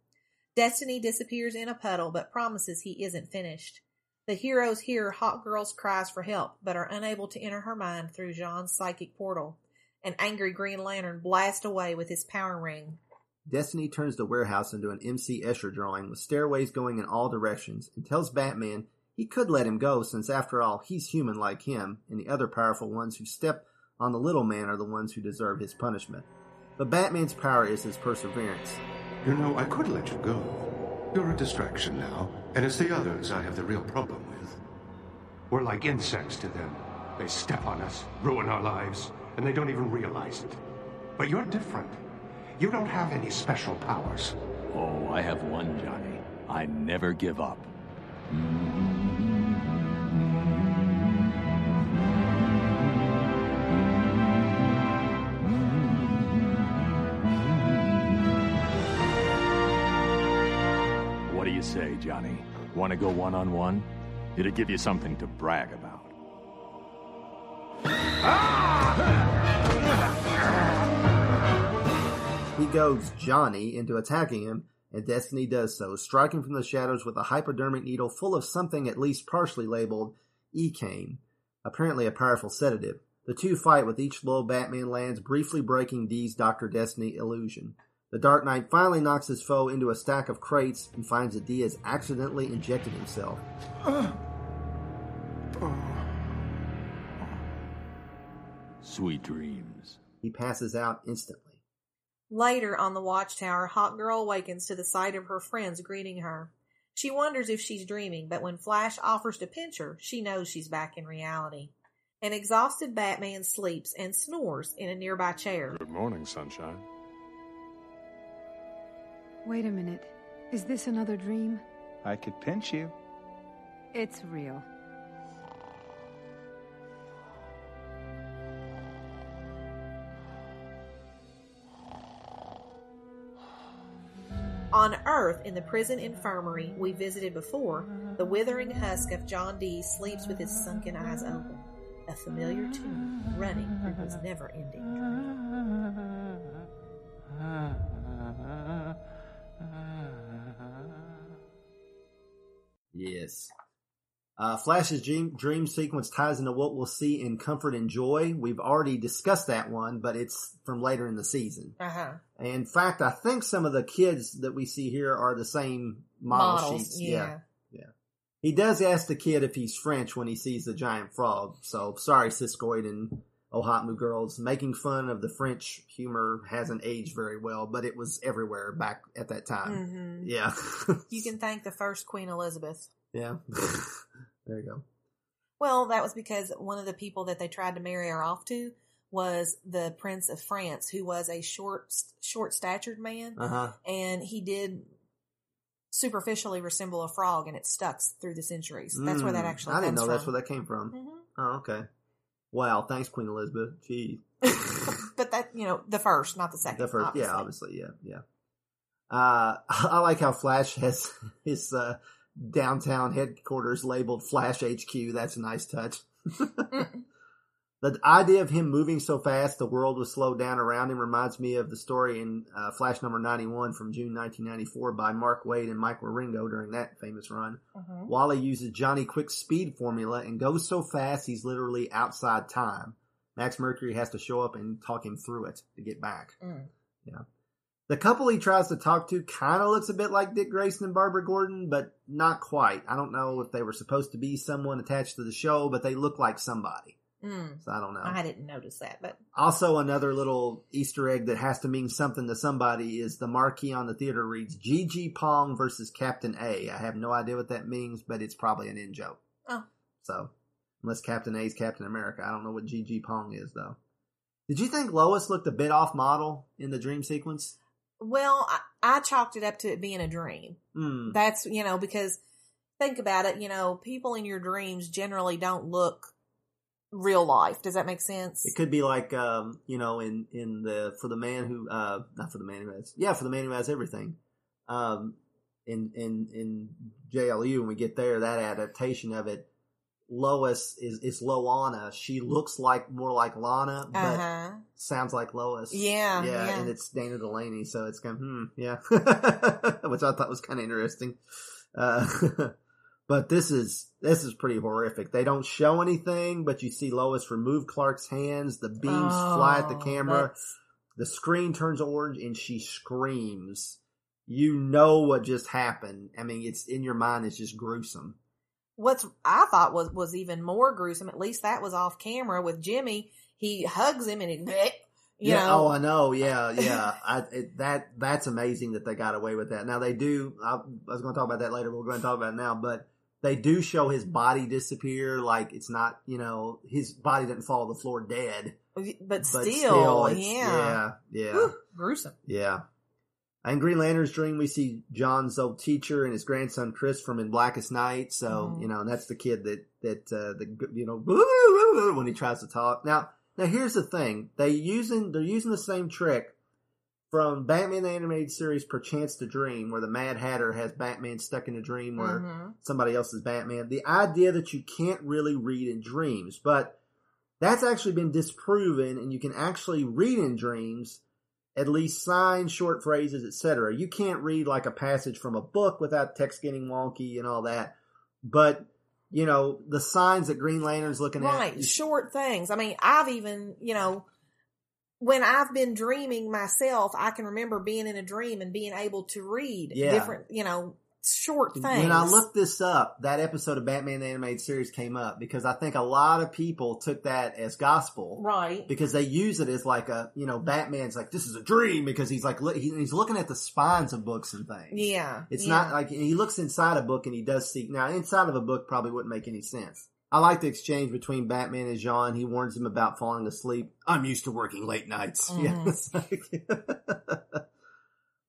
Destiny disappears in a puddle but promises he isn't finished. The heroes hear Hawkgirl's cries for help but are unable to enter her mind through J'onn's psychic portal. An angry Green Lantern blasts away with his power ring. Destiny turns the warehouse into an MC Escher drawing with stairways going in all directions and tells Batman he could let him go since after all he's human like him and the other powerful ones who step on the little man are the ones who deserve his punishment. But Batman's power is his perseverance. You know, I could let you go. You're a distraction now, and it's the others I have the real problem with. We're like insects to them. They step on us, ruin our lives, and they don't even realize it. But you're different. You don't have any special powers. Oh, I have one, Johnny. I never give up. What Johnny? Want to go one on one? It'll give you something to brag about. He goads Johnny into attacking him, and Destiny does so, striking from the shadows with a hypodermic needle full of something at least partially labeled Ecane, apparently a powerful sedative. The two fight with each blow Batman lands, briefly breaking Dee's Dr. Destiny illusion. The Dark Knight finally knocks his foe into a stack of crates and finds that Dee has accidentally injected himself. Sweet dreams. He passes out instantly. Later on the watchtower, Hawkgirl awakens to the sight of her friends greeting her. She wonders if she's dreaming, but when Flash offers to pinch her, she knows she's back in reality. An exhausted Batman sleeps and snores in a nearby chair. Good morning, sunshine. Wait a minute. Is this another dream? I could pinch you. It's real. On Earth, in the prison infirmary we visited before, the withering husk of John Dee sleeps with his sunken eyes open, a familiar tune running through his never ending dream. Yes. Uh, Flash's dream, dream sequence ties into what we'll see in Comfort and Joy. We've already discussed that one, but it's from later in the season. Uh-huh. In fact, I think some of the kids that we see here are the same model Models, sheets. yeah. yeah. He does ask the kid if he's French when he sees the giant frog. So sorry, Siskoid and Ohatmu girls. Making fun of the French humor hasn't aged very well, but it was everywhere back at that time. Mhm. Yeah. You can thank the first Queen Elizabeth. yeah. there you go. Well, that was because one of the people that they tried to marry her off to was the Prince of France, who was a short, short statured man, Uh-huh. and he did superficially resemble a frog, and it stuck through the centuries. That's where that Mm, actually. I didn't know that's where that came from. Mhm. Oh, okay. Wow, thanks, Queen Elizabeth. Gee. But that you know, the first, not the second. The first, obviously. yeah, obviously, yeah, yeah. Uh, I like how Flash has his uh, downtown headquarters labeled Flash HQ. That's a nice touch. The idea of him moving so fast, the world was slowed down around him, reminds me of the story in uh, Flash number 91 from June 1994 by Mark Waid and Mike Wieringo during that famous run. Mhm. Wally uses Johnny Quick's speed formula and goes so fast he's literally outside time. Max Mercury has to show up and talk him through it to get back. Mm. Yeah. The couple he tries to talk to kind of looks a bit like Dick Grayson and Barbara Gordon, but not quite. I don't know if they were supposed to be someone attached to the show, but they look like somebody. Mm. So I don't know. I didn't notice that, but Also, another little Easter egg that has to mean something to somebody is the marquee on the theater reads GG Pong versus Captain A. I have no idea what that means, but it's probably an in joke. Oh. So, unless Captain A is Captain America, I don't know what GG Pong is though. Did you think Lois looked a bit off model in the dream sequence? well, I, I chalked it up to it being a dream. Hmm. That's you know because think about it. You know, people in your dreams generally don't look real life. Does that make sense? It could be like, um, you know, in, in the, for the man who, uh, not for the man who has, yeah, for the man who has everything. Um, in, in, in JLU, when we get there, that adaptation of it, Lois is, is Loana. She looks like more like Lana, but Uh-huh. sounds like Lois. Yeah, Yeah. yeah. And it's Dana Delany. So it's kind of, hmm, yeah. Which I thought was kind of interesting. Uh, but this is, this is pretty horrific. They don't show anything, but you see Lois remove Clark's hands. The beams fly at the Oh, camera. that's- The screen turns orange and she screams. You know what just happened. I mean, it's in your mind. It's just gruesome. What's I thought was was even more gruesome. At least that was off camera with Jimmy. He hugs him and he, you yeah. know, Oh, I know. Yeah. Yeah. I, it, that, that's amazing that they got away with that. Now they do, I, I was going to talk about that later. We're going to talk about it now, but they do show his body disappear. Like it's not, you know, his body didn't fall to the floor dead. but still, it's- yeah, Yeah. Yeah. Gruesome. Yeah. In Green Lantern's dream, we see John's old teacher and his grandson Chris from In Blackest Night. So Mhm. you know, and that's the kid that that uh, the you know when he tries to talk. Now, now here's the thing: they using they're using the same trick from Batman the Animated Series, Perchance to Dream, where the Mad Hatter has Batman stuck in a dream where Mhm. somebody else is Batman. The idea that you can't really read in dreams, but that's actually been disproven, and you can actually read in dreams at least signs, short phrases, etc. You can't read like a passage from a book without text getting wonky and all that. But you know the signs that Green Lantern's looking right at. short things i mean i've even you know when i've been dreaming myself i can remember being in a dream and being able to read Yeah. different you know short things. When I looked this up, that episode of Batman the Animated Series came up because I think a lot of people took that as gospel. Right. Because they use it as like a, you know, Batman's like, this is a dream because he's like, look, he- he's looking at the spines of books and things. Yeah. It's yeah. not like, he looks inside a book and he does see, now inside of a book probably wouldn't make any sense. I like the exchange between Batman and J'onn. He warns him about falling asleep. I'm used to working late nights. Yeah. Mhm. it's like-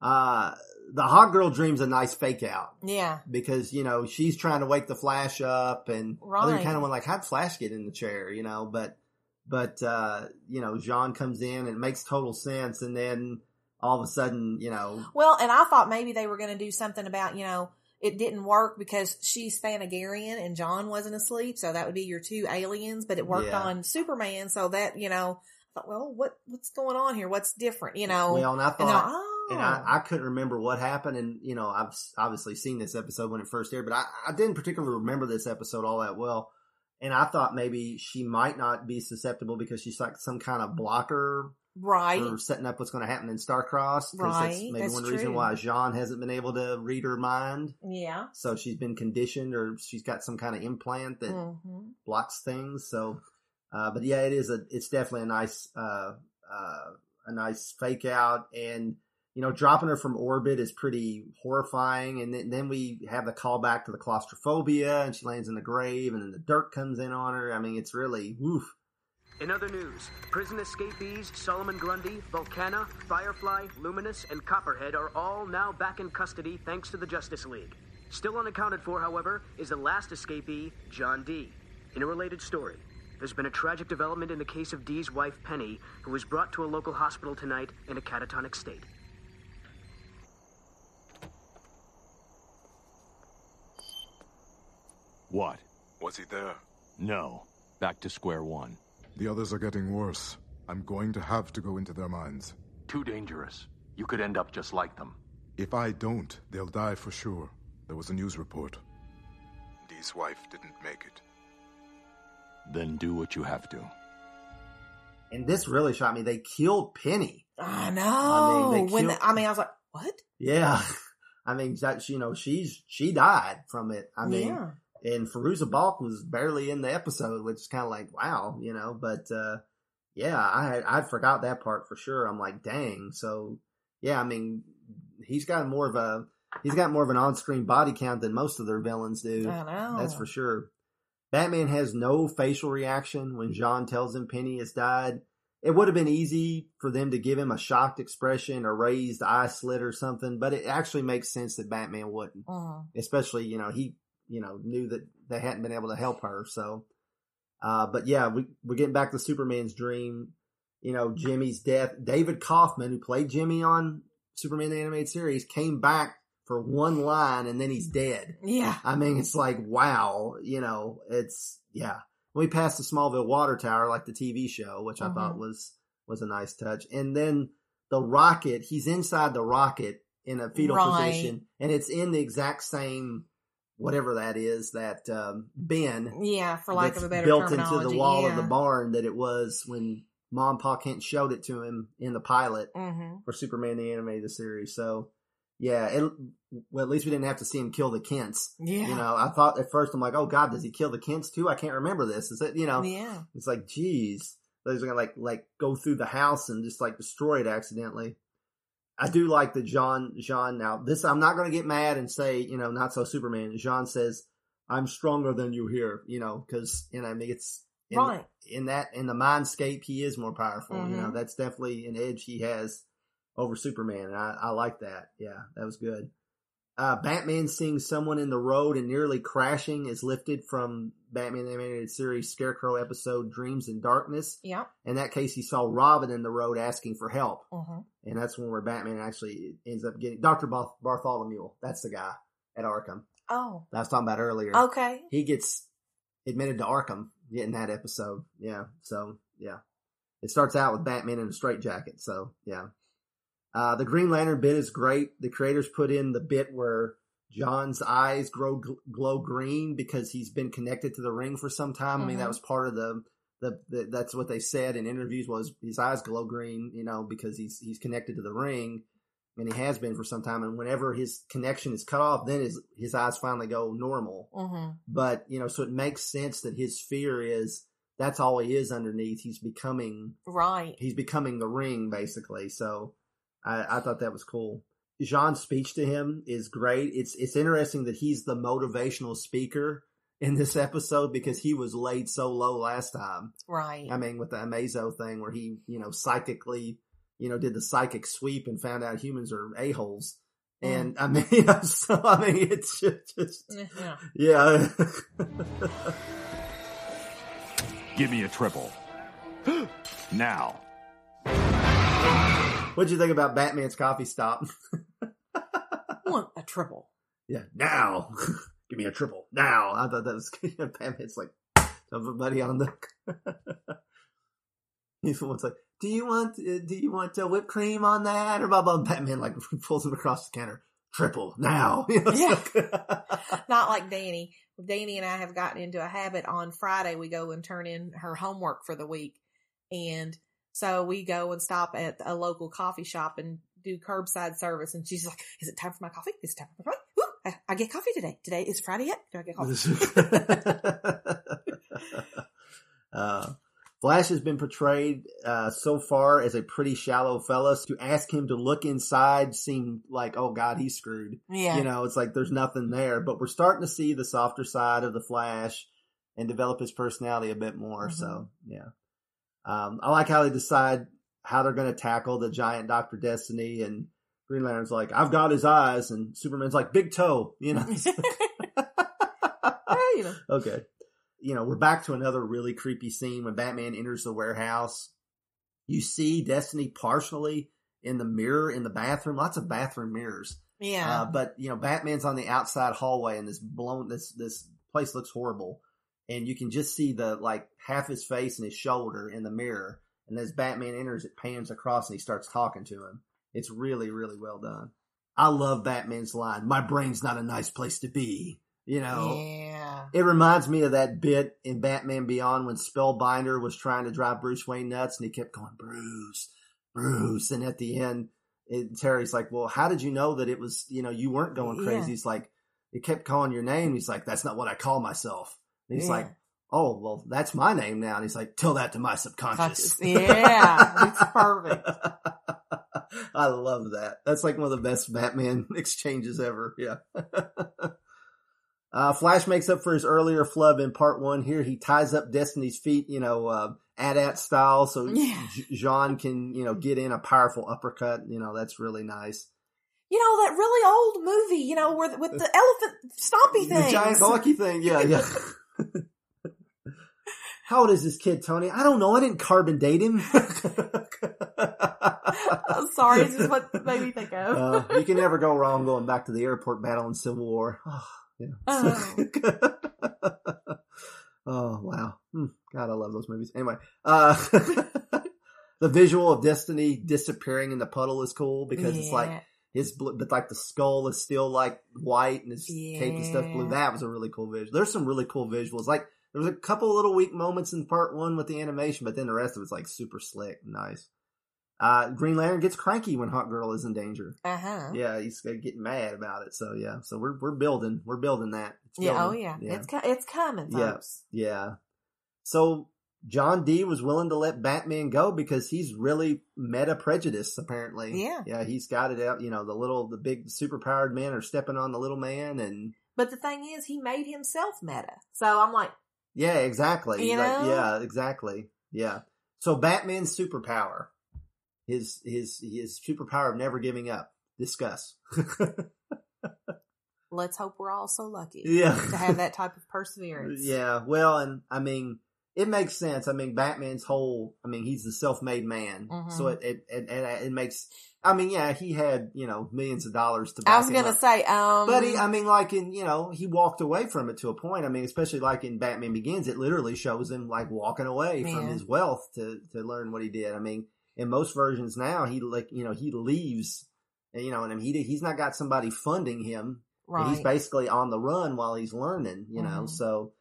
uh, the Hawkgirl dream's a nice fake out Yeah. because you know she's trying to wake the Flash up, and other Right. kind of went like, "How'd Flash get in the chair?" You know, but but uh, you know, J'onn comes in and it makes total sense, and then all of a sudden, you know, Well, and I thought maybe they were going to do something about, you know, it didn't work because she's Thanagarian and J'onn wasn't asleep, so that would be your two aliens, but it worked Yeah. on Superman, so that, you know, I thought, well, what what's going on here? What's different? You know? well, and I thought. oh. And I, oh. I couldn't remember what happened, and you know I've obviously seen this episode when it first aired, but I, I didn't particularly remember this episode all that well. And I thought maybe she might not be susceptible because she's like some kind of blocker right. for setting up what's going to happen in Starcross. 'cause that's Right, maybe that's one reason why J'onn hasn't been able to read her mind. Yeah. So she's been conditioned, or she's got some kind of implant that Mhm. blocks things. So, uh, but yeah, it is a, it's definitely a nice, uh, uh, a nice fake out, and you know, dropping her from orbit is pretty horrifying. And then, then we have the callback to the claustrophobia, and she lands in the grave, and then the dirt comes in on her. I mean, it's really woof. In other news, prison escapees Solomon Grundy, Volcana, Firefly, Luminus, and Copperhead are all now back in custody thanks to the Justice League. Still unaccounted for, however, is the last escapee, John Dee. In a related story, there's been a tragic development in the case of Dee's wife, Penny, who was brought to a local hospital tonight in a catatonic state. What? Was he there? No. Back to square one. The others are getting worse. I'm going to have to go into their minds. Too dangerous. You could end up just like them. If I don't, they'll die for sure. There was a news report. Dee's wife didn't make it. Then do what you have to. And this really shocked me. They killed Penny. I know. I mean, when killed- the, I mean, I was like, what? Yeah. I mean, that, you know, she's, she died from it. I mean, Yeah. And Fairuza Balk was barely in the episode, which is kind of like, wow, you know, but, uh, yeah, I had, I forgot that part for sure. I'm like, dang. So, yeah, I mean, he's got more of a, he's got more of an on-screen body count than most of their villains do. I know. That's for sure. Batman has no facial reaction when J'onn tells him Penny has died. It would have been easy for them to give him a shocked expression or raised eye slit or something, but it actually makes sense that Batman wouldn't. Mhm. Especially, you know, he, you know, knew that they hadn't been able to help her. So, uh, but yeah, we, we're getting back to Superman's dream. You know, Jimmy's death. David Kaufman, who played Jimmy on Superman the Animated Series, came back for one line and then he's dead. Yeah. I mean, it's like, wow, you know, it's, yeah. We passed the Smallville water tower like the TV show, which I thought was, was a nice touch. And then the rocket, he's inside the rocket in a fetal Right. position and it's in the exact same, whatever that is, that, um, bin. Yeah, for lack of a better built into the wall of the barn that it was when Mom and Pa Kent showed it to him in the pilot Mhm. for Superman the Animated Series. So, yeah, it, well, at least we didn't have to see him kill the Kents. Yeah. You know, I thought at first, I'm like, oh God, does he kill the Kents too? I can't remember this. Is it, you know, Yeah. it's like, geez, they're gonna like, like go through the house and just like destroy it accidentally. I do like that J'onn, J'onn, now this, I'm not going to get mad and say, you know, not so Superman. J'onn says, I'm stronger than you here, you know, cause, you know, I mean, it's, in, Right. in that, in the mindscape, he is more powerful. You know, Mhm. that's definitely an edge he has over Superman. And I, I like that. Yeah, that was good. Uh, Batman seeing someone in the road and nearly crashing is lifted from Batman Animated Series Scarecrow episode Dreams in Darkness. Yeah. In that case, he saw Robin in the road asking for help. Mhm. And that's when where Batman actually ends up getting Dr. Barth- Bartholomew. That's the guy at Arkham. Oh. that I was talking about earlier. Okay. He gets admitted to Arkham in that episode. Yeah. So, yeah. It starts out with Batman in a straitjacket. So, yeah. Uh, the Green Lantern bit is great. The creators put in the bit where John's eyes grow glow green because he's been connected to the ring for some time. I mean, that was part of the, the, the that's what they said in interviews was his eyes glow green, you know, because he's he's connected to the ring. and he has been for some time. And whenever his connection is cut off, then his his eyes finally go normal. Mm-hmm. But you know, so it makes sense that his fear is that's all he is underneath. He's becoming Right. he's becoming the ring basically. So I, I thought that was cool. J'onn's speech to him is great. It's it's interesting that he's the motivational speaker in this episode because he was laid so low last time. Right. I mean, with the Amazo thing where he, you know, psychically, you know, did the psychic sweep and found out humans are a holes. Mm. And I mean, you know, so I mean, it's just, just Yeah. yeah. Give me a triple. now. What'd you think about Batman's coffee stop? Want a triple. Yeah, now. Give me a triple. Now. I thought that was Batman's like, somebody on the. He's the one's like, do you want, uh, do you want uh, whipped cream on that? Or blah, blah. Batman like pulls him across the counter. Triple. Now. You know, Yeah. like- Not like Danny. Danny and I have gotten into a habit on Friday. We go and turn in her homework for the week. And so we go and stop at a local coffee shop and do curbside service. And she's like, is it time for my coffee? Is it time for my coffee? Ooh, I, I get coffee today. Today is Friday yet? Do I get coffee? uh, Flash has been portrayed uh, so far as a pretty shallow fella. To ask him to look inside seemed like, oh god, he's screwed. Yeah. you know, it's like there's nothing there. But we're starting to see the softer side of the Flash and develop his personality a bit more. So yeah, um, I like how they decide how they're going to tackle the giant Doctor Destiny and. Green Lantern's like, I've got his eyes, and Superman's like, big toe, you know. you know. Okay. You know, we're back to another really creepy scene when Batman enters the warehouse. You see Destiny partially in the mirror in the bathroom, lots of bathroom mirrors. Yeah. Uh, but you know, Batman's on the outside hallway and this blown this this place looks horrible. And you can just see the like half his face and his shoulder in the mirror. And as Batman enters, it pans across and he starts talking to him. It's really, really well done. I love Batman's line, My brain's not a nice place to be. You know, Yeah. it reminds me of that bit in Batman Beyond when Spellbinder was trying to drive Bruce Wayne nuts and he kept going, Bruce, Bruce. And at the end, it, Terry's like, well, how did you know that it was, you know, you weren't going crazy? Yeah. He's like, it kept calling your name. He's like, that's not what I call myself. And he's Yeah. like, oh, well, that's my name now. And he's like, tell that to my subconscious. Yeah. It's perfect. I love that. That's like one of the best Batman exchanges ever. Yeah. uh, Flash makes up for his earlier flub in part one. Here he ties up Destiny's feet, you know, uh, at style, so Yeah. J'onn can, you know, get in a powerful uppercut. You know, that's really nice. You know, that really old movie, you know, where, with the elephant stompy thing. The giant donkey thing. Yeah, yeah. How old is this kid, Tony? I don't know. I didn't carbon date him. I'm sorry, this is what made me think of. Uh, you can never go wrong going back to the airport battle in Civil War. Oh, yeah. Oh. oh wow. Hmm. God, I love those movies. Anyway, uh, the visual of Destiny disappearing in the puddle is cool because it's like Yeah. His, bl- but like the skull is still like white and his cape and stuff blue. That was a really cool visual. There's some really cool visuals. Like there was a couple little weak moments in part one with the animation, but then the rest of it's like super slick, and nice. Uh, Green Lantern gets cranky when Hawkgirl is in danger. Uh huh. Yeah, he's gonna mad about it. So yeah, so we're we're building we're building that. It's Yeah, oh building. yeah. It's it's coming, yeah, yeah. So John Dee was willing to let Batman go because he's really meta prejudice. Apparently, Yeah. yeah, he's got it out. You know, the little the big superpowered men are stepping on the little man, and But the thing is, he made himself meta. So I'm like, yeah, exactly. You Like, know? yeah, exactly. Yeah. So Batman's superpower, his his his superpower of never giving up. Discuss. let's hope we're all so lucky Yeah. to have that type of perseverance. Yeah, well, and I mean, it makes sense. I mean, Batman's whole, I mean, he's the self-made man, Mhm. so it it, it it it makes. I mean, yeah, he had you know millions of dollars to. I was gonna say, um, but he, I mean, like in you know, he walked away from it to a point. I mean, especially like in Batman Begins, it literally shows him like walking away from his wealth to to learn what he did. I mean, in most versions now, he like you know he leaves, you know, and I mean, he he's not got somebody funding him. And He's basically on the run while he's learning, you know, Mhm. so,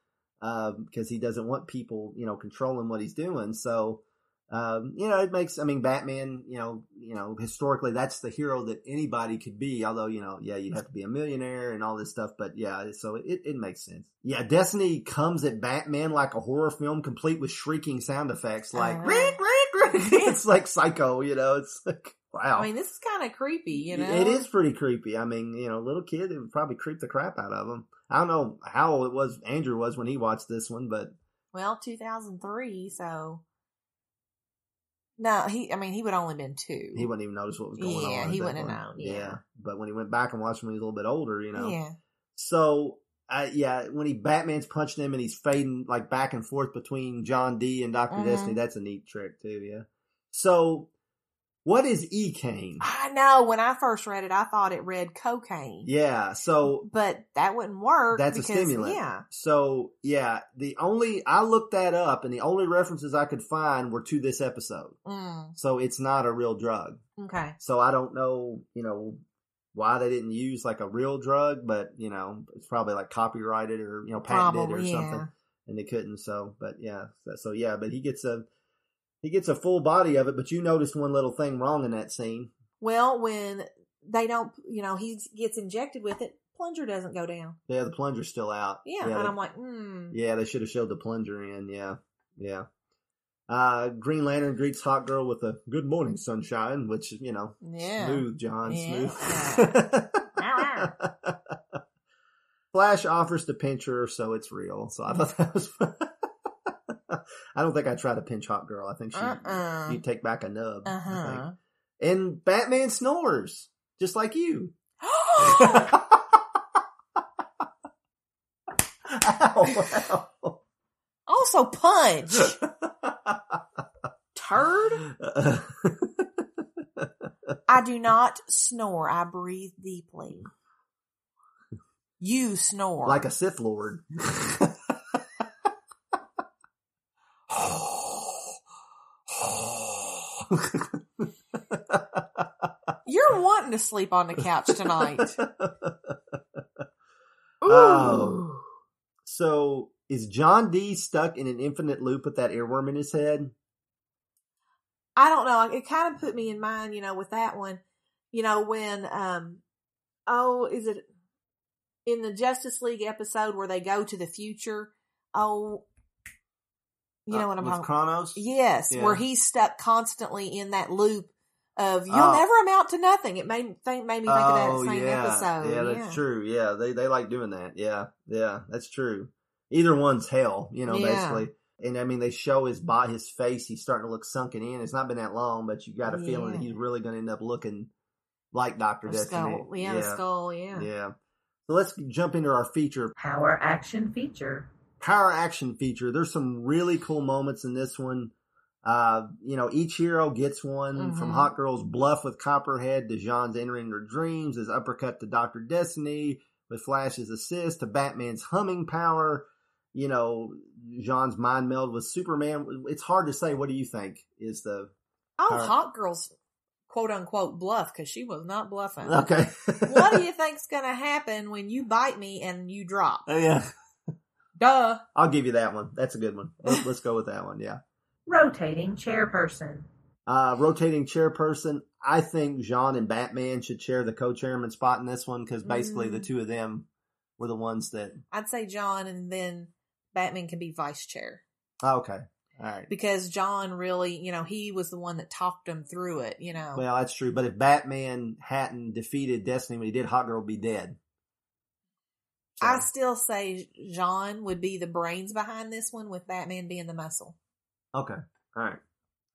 um, cause he doesn't want people, you know, controlling what he's doing. So, um, you know, it makes. I mean, Batman. You know, you know, historically, that's the hero that anybody could be. Although, you know, yeah, you'd have to be a millionaire and all this stuff. But yeah, so it, it makes sense. Yeah, Destiny comes at Batman like a horror film, complete with shrieking sound effects, like Uh-huh. It's like Psycho. You know, it's like wow. I mean, this is kind of creepy, you know. It is pretty creepy. I mean, you know, little kid, it would probably creep the crap out of him. I don't know how it was Andrew was when he watched this one, but Well, 2003, so. No, he, I mean, he would only been two. he wouldn't even notice what was going on. Yeah, he wouldn't have known, yeah. But when he went back and watched him when he was a little bit older, you know. Yeah. So, uh, yeah, when he Batman's punching him and he's fading like back and forth between John Dee and Doctor Mhm. Destiny, that's a neat trick too. Yeah. So, what is E Cane? I know. When I first read it, I thought it read cocaine. Yeah. So But that wouldn't work. That's because, a stimulant. Yeah. So yeah, the only I looked that up, and the only references I could find were to this episode. Mm, So it's not a real drug. okay. So I don't know, you know, why they didn't use like a real drug, but you know, it's probably like copyrighted or you know patented or Probably, something, yeah. and they couldn't. So, but yeah, so, so yeah, but he gets a he gets a full body of it. But you noticed one little thing wrong in that scene. Well, when they don't, you know, he gets injected with it, plunger doesn't go down. Yeah, the plunger's still out. Yeah. they- and I'm like, hmm. Yeah, they should have showed the plunger in. Yeah, yeah. Uh, Green Lantern greets Hawkgirl with a "Good morning, sunshine," which you know, Yeah. smooth, John, Yeah. smooth. Flash offers to pinch her, so it's real. So I thought that was. I don't think I try to pinch Hawkgirl. I think she Uh-uh. you take back a nub. Uh-huh. And Batman snores just like you. Ow, ow. Also, punch. Turd. I do not snore. I breathe deeply. You snore. like a Sith Lord. You're wanting to sleep on the couch tonight. Oh. So is John Dee stuck in an infinite loop with that earworm in his head? I don't know. It kind of put me in mind, you know, with that one. You know, when um oh, is it in the Justice League episode where they go to the future? Oh, you know Uh, what I'm with talking Chronos? Yes, Yeah. where he's stuck constantly in that loop of you'll Oh. never amount to nothing. It made think made me think of that Oh, same yeah. episode. Yeah, that's true. Yeah, they they like doing that. Yeah, yeah, that's true. Either one's hell, you know, Yeah. basically. And I mean, they show his body, his face. He's starting to look sunken in. It's not been that long, but you got a feeling that he's really going to end up looking like Doctor A Destiny. skull. Yeah, the skull, yeah. yeah. So let's jump into our feature Power action feature. Power action feature. There's some really cool moments in this one. Uh, you know, each hero gets one from Mhm. Hawkgirl's bluff with Copperhead to J'onn's entering her dreams, his uppercut to Doctor Destiny with Flash's assist to Batman's humming power. You know, Jean's mind meld with Superman. It's hard to say. What do you think is the Oh, power- Hot Girl's quote unquote bluff because she was not bluffing. Okay. what do you think's gonna happen when you bite me and you drop? Oh, yeah, Duh. I'll give you that one. That's a good one. Let's, let's go with that one. Yeah. Rotating chairperson. Uh, rotating chairperson. I think J'onn and Batman should share the co-chairman spot in this one because basically the Mm. two of them were the ones that. I'd say John and then Batman can be vice chair. Oh, okay, all right. Because John really, you know, he was the one that talked him through it, you know. Well, that's true. But if Batman hadn't defeated Destiny when he did, Hawkgirl would be dead. I still say J'onn would be the brains behind this one with Batman being the muscle. Okay, all right.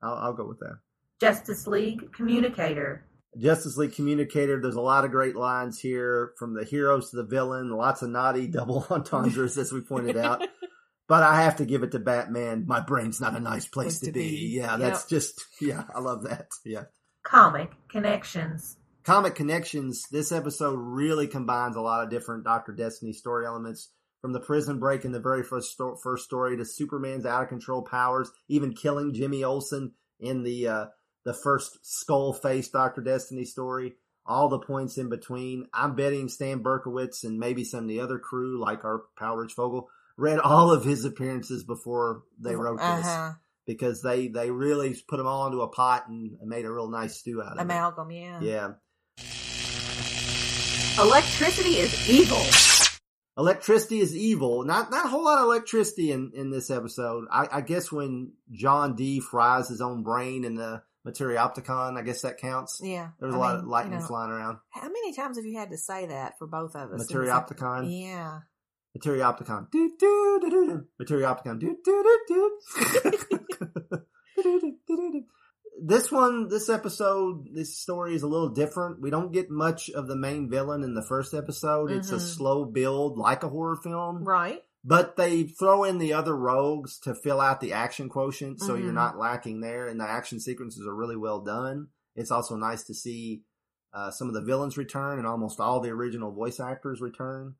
I'll, I'll go with that. Justice League communicator. Justice League communicator. There's a lot of great lines here from the heroes to the villain. Lots of naughty double entendres, as we pointed out. But I have to give it to Batman. My brain's not a nice place to, to be. be. Yeah, Yep. that's just yeah. I love that. Yeah. Comic connections. Comic Connections, this episode really combines a lot of different Doctor Destiny story elements from the prison break in the very first, sto- first story to Superman's out of control powers, even killing Jimmy Olsen in the, uh, the first skull face Doctor Destiny story, all the points in between. I'm betting Stan Berkowitz and maybe some of the other crew, like our Pal Rich Fogel, read all of his appearances before they wrote this. Uh-huh. because they they really put them all into a pot and made a real nice stew out of it. Amalgam, yeah. Yeah. Electricity is evil. Electricity is evil. Not not a whole lot of electricity in, in this episode. I, I guess when John Dee fries his own brain in the Materioptikon, I guess that counts. Yeah. There was I a lot mean, of lightning you know, flying around. How many times have you had to say that for both of us? Materioptikon? Yeah. Materioptikon. Do, do, do, do, do. Materioptikon. Do, do, do, do. this one, this episode, this story is a little different. We don't get much of the main villain in the first episode. It's a Mhm. slow build like a horror film. Right. But they throw in the other rogues to fill out the action quotient, so you're Mhm. not lacking there. And the action sequences are really well done. It's also nice to see uh, some of the villains return and almost all the original voice actors return.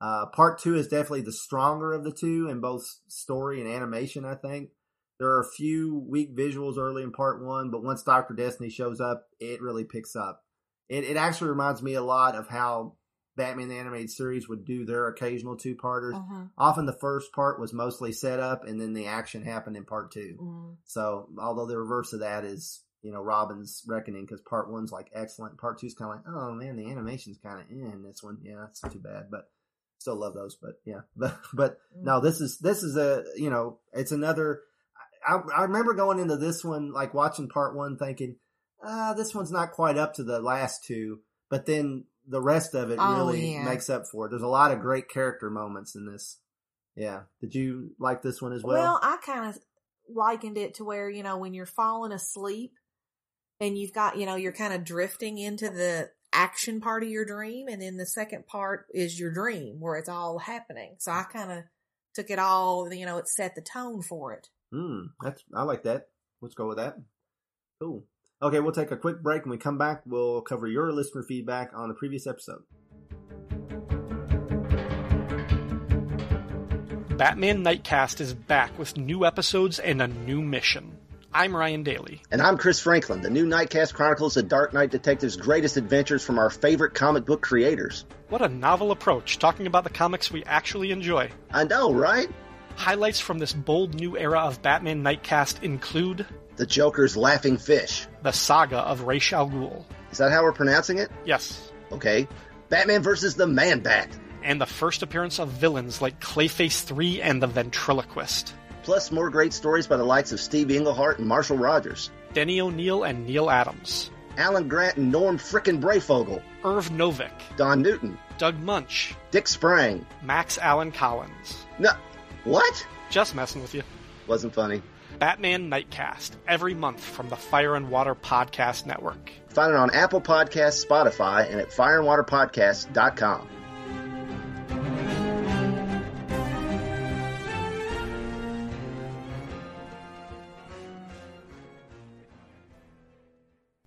Uh, part two is definitely the stronger of the two in both story and animation, I think. There are a few weak visuals early in part one, but once Dr. Destiny shows up, it really picks up. It, it actually reminds me a lot of how Batman the Animated Series would do their occasional two parters. Mhm. Often the first part was mostly set up and then the action happened in part two. Mm. So, although the reverse of that is, you know, Robin's Reckoning, because part one's like excellent. Part two's kind of like, oh man, the animation's kind of in this one. Yeah, that's too bad, but still love those. But yeah, but, but no, this is, this is a, you know, it's another, I, I remember going into this one, like watching part one thinking, ah, this one's not quite up to the last two, but then the rest of it Oh, really yeah. makes up for it. There's a lot of great character moments in this. Yeah. Did you like this one as well? Well, I kind of likened it to where, you know, when you're falling asleep and you've got, you know, you're kind of drifting into the action part of your dream. And then the second part is your dream where it's all happening. So I kind of took it all, you know, it set the tone for it. Hmm, that's I like that. Let's go with that. Cool. Okay, we'll take a quick break. When we come back, we'll cover your listener feedback on the previous episode. Batman Nightcast is back with new episodes and a new mission. I'm Ryan Daly. And I'm Chris Franklin. The new Nightcast chronicles the Dark Knight Detective's greatest adventures from our favorite comic book creators. What a novel approach, talking about the comics we actually enjoy. I know, right? Highlights from this bold new era of Batman Nightcast include The Joker's Laughing Fish. the saga of Ra's al Ghul. Is that how we're pronouncing it? Yes. Okay. Batman versus the Man Bat. And the first appearance of villains like Clayface 3 and the Ventriloquist. Plus more great stories by the likes of Steve Englehart and Marshall Rogers. Denny O'Neil and Neal Adams. Alan Grant and Norm Frickin' Breyfogle. Irv Novick. Don Newton. Doug Moench. Dick Sprang. Max Allan Collins. No. What? Just messing with you. Wasn't funny. Batman Nightcast, every month from the Fire and Water Podcast Network. Find it on Apple Podcasts, Spotify, and at fireandwaterpodcast.com.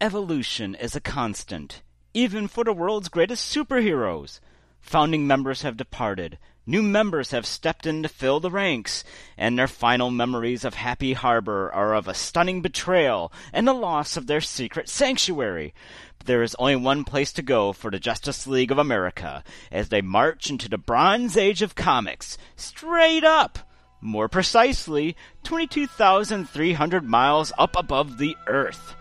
Evolution is a constant, even for the world's greatest superheroes. Founding members have departed, new members have stepped in to fill the ranks, and their final memories of Happy Harbor are of a stunning betrayal and the loss of their secret sanctuary. But there is only one place to go for the Justice League of America as they march into the Bronze Age of comics, straight up! More precisely, 22,300 miles up above the Earth.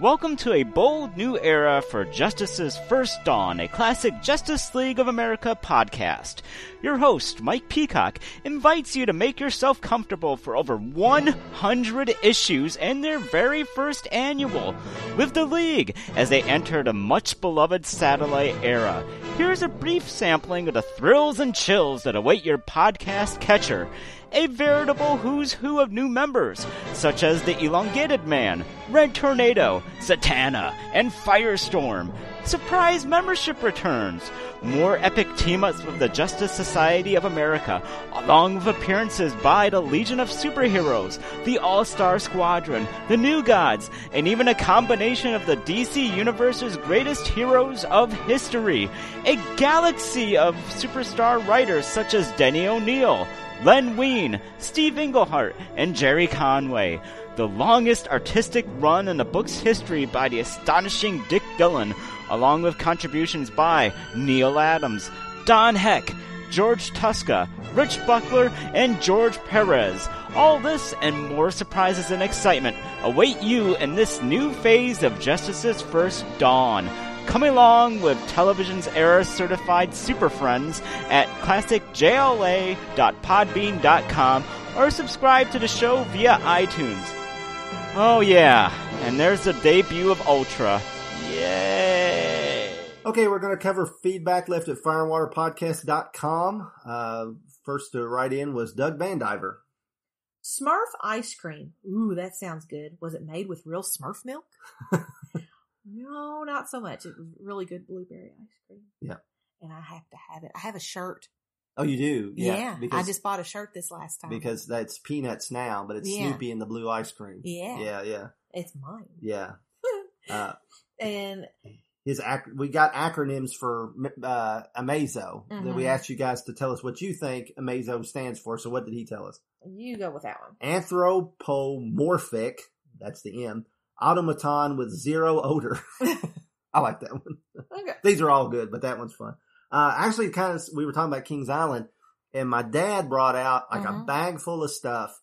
Welcome to a bold new era for Justice's First Dawn, a classic Justice League of America podcast. Your host, Mike Peacock, invites you to make yourself comfortable for over 100 issues and their very first annual with the League as they enter the much beloved satellite era. Here's a brief sampling of the thrills and chills that await your podcast catcher a veritable who's who of new members, such as the Elongated Man, Red Tornado, Zatanna, and Firestorm. Surprise membership returns. More epic team ups with the Justice Society of America, along with appearances by the Legion of Superheroes, the All Star Squadron, the New Gods, and even a combination of the DC Universe's greatest heroes of history. A galaxy of superstar writers such as Denny O'Neil, Len Wein, Steve Englehart, and Gerry Conway. The longest artistic run in the book's history by the astonishing Dick Dillon, along with contributions by Neal Adams, Don Heck, George Tuska, Rich Buckler, and George Perez. All this and more surprises and excitement await you in this new phase of Justice's First Dawn. Come along with television's era certified super friends at classicjla.podbean.com or subscribe to the show via iTunes. Oh yeah, and there's the debut of Ultra. Yay! Okay, we're going to cover feedback left at fireandwaterpodcast.com. Uh, first to write in was Doug Vandiver. Smurf ice cream. Ooh, that sounds good. Was it made with real Smurf milk? no, not so much. It was really good blueberry ice cream. Yeah. And I have to have it. I have a shirt. Oh, you do? Yeah. because, I just bought a shirt this last time. because that's peanuts now, but it's Yeah. Snoopy and the blue ice cream. Yeah. Yeah, yeah, It's mine. yeah. uh, And his ac- we got acronyms for uh, Amazo that we asked you guys to tell us what you think Amazo stands for. So what did he tell us? you go with that one. Anthropomorphic, that's the M, automaton with zero odor. I like that one. Okay. These are all good, but that one's fun. Uh, actually, kind of, we were talking about Kings Island, and my dad brought out like a Mhm. bag full of stuff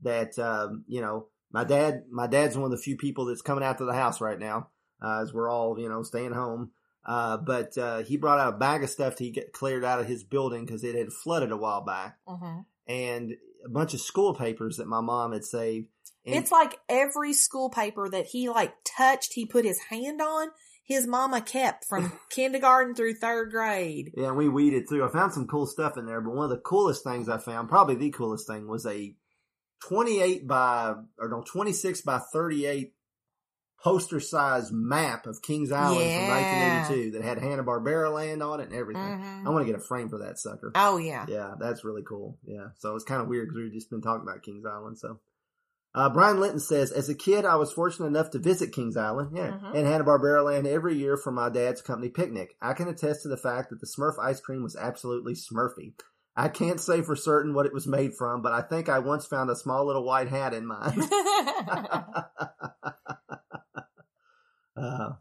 that, um, you know, my dad, my dad's one of the few people that's coming out to the house right now, uh, as we're all, you know, staying home. Uh, but, uh, he brought out a bag of stuff he get cleared out of his building because it had flooded a while back Mm-hmm. and a bunch of school papers that my mom had saved. And It's like every school paper that he like touched, he put his hand on. His mama kept from kindergarten through third grade. Yeah, we weeded through. I found some cool stuff in there, but one of the coolest things I found, probably the coolest thing, was a 28 by, or no, 26 by 38 poster size map of Kings Island Yeah. from 1982 that had Hanna-Barbera land on it and everything. Mhm. I want to get a frame for that sucker. Oh yeah. Yeah, that's really cool. Yeah. So it's kind of weird because we've just been talking about Kings Island. So, uh, Brian Linton says, as a kid, I was fortunate enough to visit Kings Island, yeah, Mhm. and Hanna-Barbera land every year for my dad's company picnic. I can attest to the fact that the Smurf ice cream was absolutely Smurfy. I can't say for certain what it was made from, but I think I once found a small little white hat in mine. uh,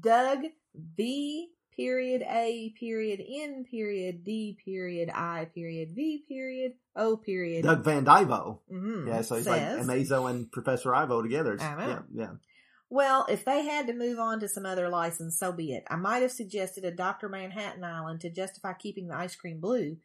Doug V period A period N period D period I period V period O period Doug Van Dyvo. Mhm. Yeah, so he's Says- like Amazo and Professor Ivo together. I know. Yeah, yeah. Well, if they had to move on to some other license, so be it. I might have suggested a Dr. Manhattan Island to justify keeping the ice cream blue,